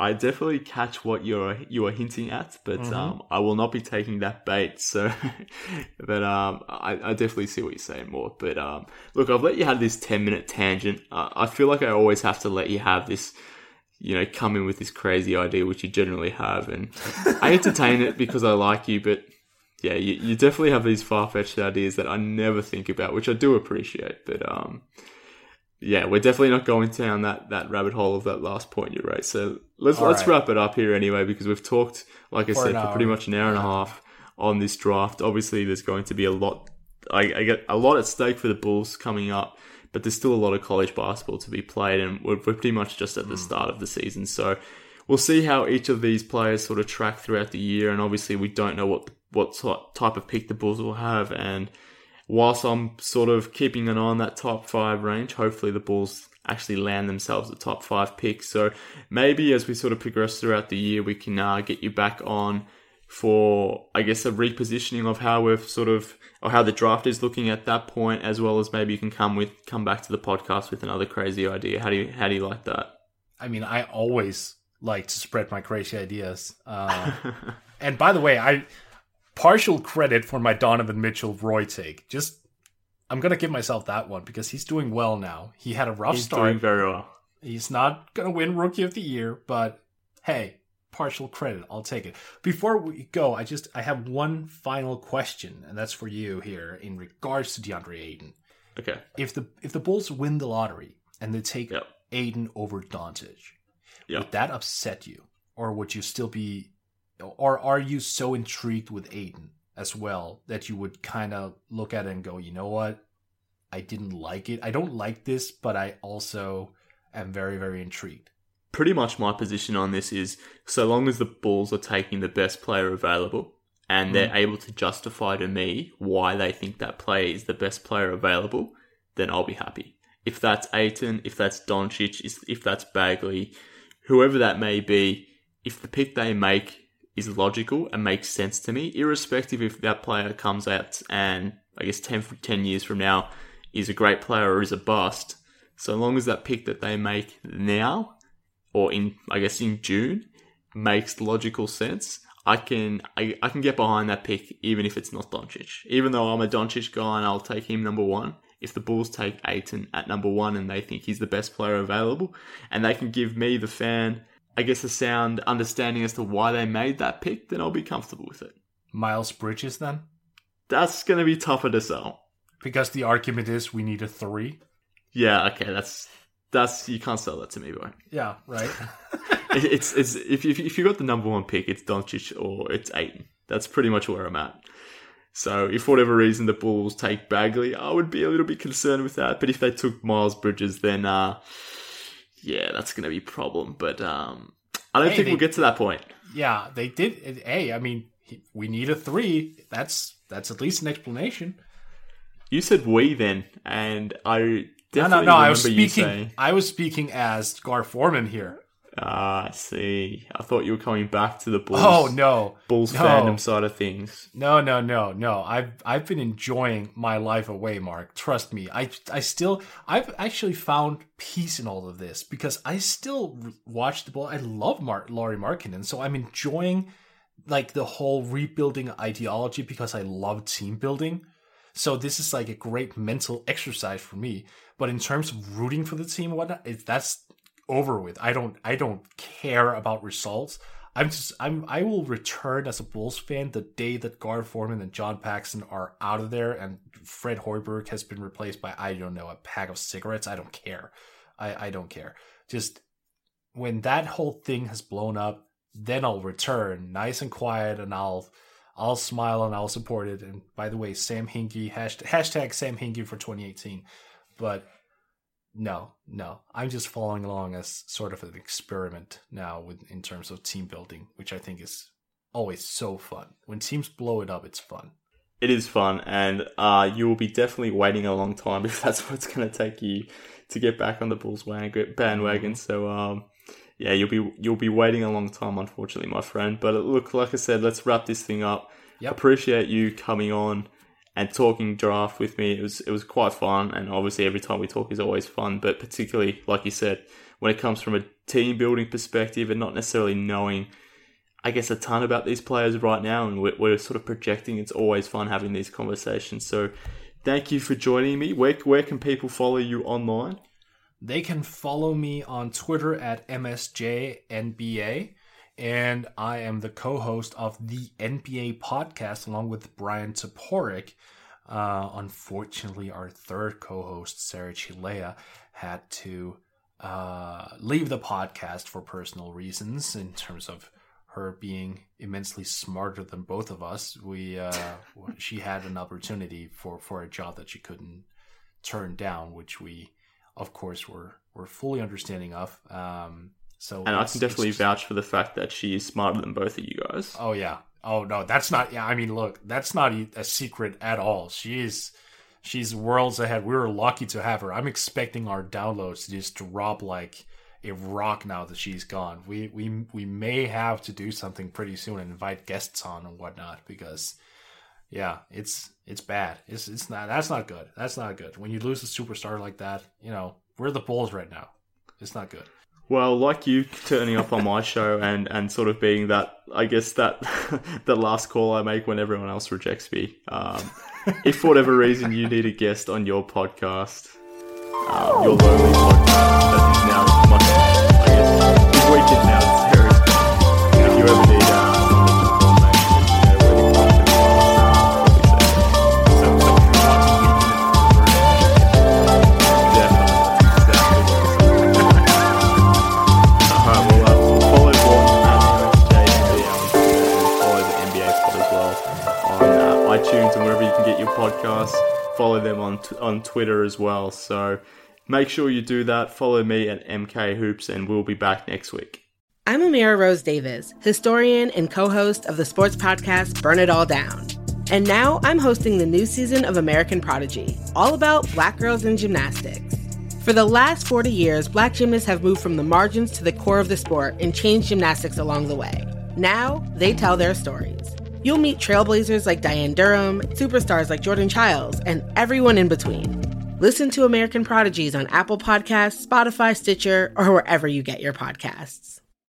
I definitely catch what you're you are hinting at, but mm-hmm. um, I will not be taking that bait. So, but um, I, I, definitely see what you're saying more. But um, look, I've let you have this ten minute tangent. Uh, I feel like I always have to let you have this. You know, come in with this crazy idea, which you generally have, and I entertain it because I like you. But yeah, you, you definitely have these far fetched ideas that I never think about, which I do appreciate. But um, yeah, we're definitely not going down that, that rabbit hole of that last point you raised. So let's All let's right. wrap it up here anyway because we've talked, like I for said, for pretty much an hour and a half on this draft. Obviously, there's going to be a lot. I, I get a lot at stake for the Bulls coming up, but there's still a lot of college basketball to be played, and we're, we're pretty much just at the mm. start of the season. So we'll see how each of these players sort of track throughout the year, and obviously we don't know what what type of pick the Bulls will have, and whilst I'm sort of keeping an eye on that top five range, hopefully the Bulls actually land themselves a top five pick. So maybe as we sort of progress throughout the year, we can uh, get you back on for, I guess, a repositioning of how we've sort of, or how the draft is looking at that point, as well as maybe you can come with, come back to the podcast with another crazy idea. How do you, how do you like that? I mean, I always like to spread my crazy ideas. Uh, and by the way, I, partial credit for my Donovan Mitchell Roy take. Just I'm gonna give myself that one because he's doing well now. He had a rough he's start. Doing very well. He's not gonna win Rookie of the Year, but hey, partial credit. I'll take it. Before we go, I just I have one final question, and that's for you here in regards to DeAndre Ayton. Okay. If the if the Bulls win the lottery and they take yep. Ayton over Doncic, yep. would that upset you, or would you still be or are you so intrigued with Ayton as well that you would kind of look at it and go, you know what? I didn't like it. I don't like this, but I also am very, very intrigued. Pretty much my position on this is so long as the Bulls are taking the best player available and they're mm. able to justify to me why they think that player is the best player available, then I'll be happy. If that's Ayton, if that's Doncic, if that's Bagley, whoever that may be, if the pick they make is logical and makes sense to me, irrespective if that player comes out and I guess 10, 10 years from now is a great player or is a bust. So long as that pick that they make now or in I guess in June makes logical sense, I can I, I can get behind that pick even if it's not Doncic. Even though I'm a Doncic guy and I'll take him number one, if the Bulls take Ayton at number one and they think he's the best player available, and they can give me, the fan, I guess a sound understanding as to why they made that pick, then I'll be comfortable with it. Miles Bridges, then? That's going to be tougher to sell. Because the argument is we need a three. Yeah, okay, that's that's you can't sell that to me, boy. Yeah, right. it's it's if you if you got the number one pick, it's Doncic or it's Ayton. That's pretty much where I'm at. So if for whatever reason the Bulls take Bagley, I would be a little bit concerned with that. But if they took Miles Bridges, then uh, yeah, that's going to be a problem. But um, I don't Hey, think they- we'll get to that point. yeah, they did. Hey, I mean, we need a three. That's that's at least an explanation. You said we then, and I No, definitely no, no. I remember was speaking. saying. I was speaking as Gar Forman here. Ah, I see. I thought you were coming back to the Bulls. Oh no, Bulls no. fandom side of things. No, no, no, no. I've I've been enjoying my life away, Mark. Trust me. I I still I've actually found peace in all of this because I still watch the ball. I love Mark Lauri Markkanen, so I'm enjoying like the whole rebuilding ideology because I love team building. So this is like a great mental exercise for me. But in terms of rooting for the team and whatnot, it, that's over with. I don't I don't care about results. I'm just I'm I will return as a Bulls fan the day that Gar Forman and John Paxson are out of there and Fred Hoiberg has been replaced by I don't know a pack of cigarettes. I don't care. I I don't care. Just when that whole thing has blown up, then I'll return nice and quiet and I'll I'll smile and I'll support it. And by the way, Sam Hinkie hashtag, hashtag Sam Hinkie for 2018. But no, no, I'm just following along as sort of an experiment now with in terms of team building, which I think is always so fun. When teams blow it up, it's fun. It is fun, and uh, you will be definitely waiting a long time if that's what's going to take you to get back on the Bulls bandwagon. So, um, yeah, you'll be you'll be waiting a long time, unfortunately, my friend. But look, like I said, let's wrap this thing up. Yep. Appreciate you coming on and talking draft with me. It was it was quite fun, and obviously every time we talk is always fun. But particularly, like you said, when it comes from a team building perspective and not necessarily knowing I guess, a ton about these players right now, and we're, we're sort of projecting. It's always fun having these conversations. So, thank you for joining me. Where, where can people follow you online? They can follow me on Twitter at MSJNBA. And I am the co host of the NBA podcast along with Brian Toporek. Uh, unfortunately, our third co host, Sarah Chilea, had to uh, leave the podcast for personal reasons in terms of her being immensely smarter than both of us. We uh, she had an opportunity for, for a job that she couldn't turn down, which we of course were were fully understanding of. Um, so And I can definitely vouch for the fact that she is smarter than both of you guys. Oh yeah. Oh no, that's not. Yeah, I mean, look, that's not a secret at all. She's she's worlds ahead. We were lucky to have her. I'm expecting our downloads to just drop like a rock now that she's gone. We we we may have to do something pretty soon and invite guests on and whatnot because yeah, it's it's bad. It's it's not that's not good. That's not good. When you lose a superstar like that, you know, we're the Bulls right now. It's not good. Well, like you turning up on my show and, and sort of being that, I guess that the last call I make when everyone else rejects me. Um, if for whatever reason you need a guest on your podcast, um, your lonely podcast that is now much, I guess, weakened now Follow them on t- on Twitter as well. So make sure you do that. Follow me at MK Hoops, and we'll be back next week. I'm Amira Rose Davis, historian and co host of the sports podcast Burn It All Down. And now I'm hosting the new season of American Prodigy, all about black girls in gymnastics. For the last 40 years, black gymnasts have moved from the margins to the core of the sport and changed gymnastics along the way. Now, they tell their stories. You'll meet trailblazers like Diane Durham, superstars like Jordan Chiles, and everyone in between. Listen to American Prodigies on Apple Podcasts, Spotify, Stitcher, or wherever you get your podcasts.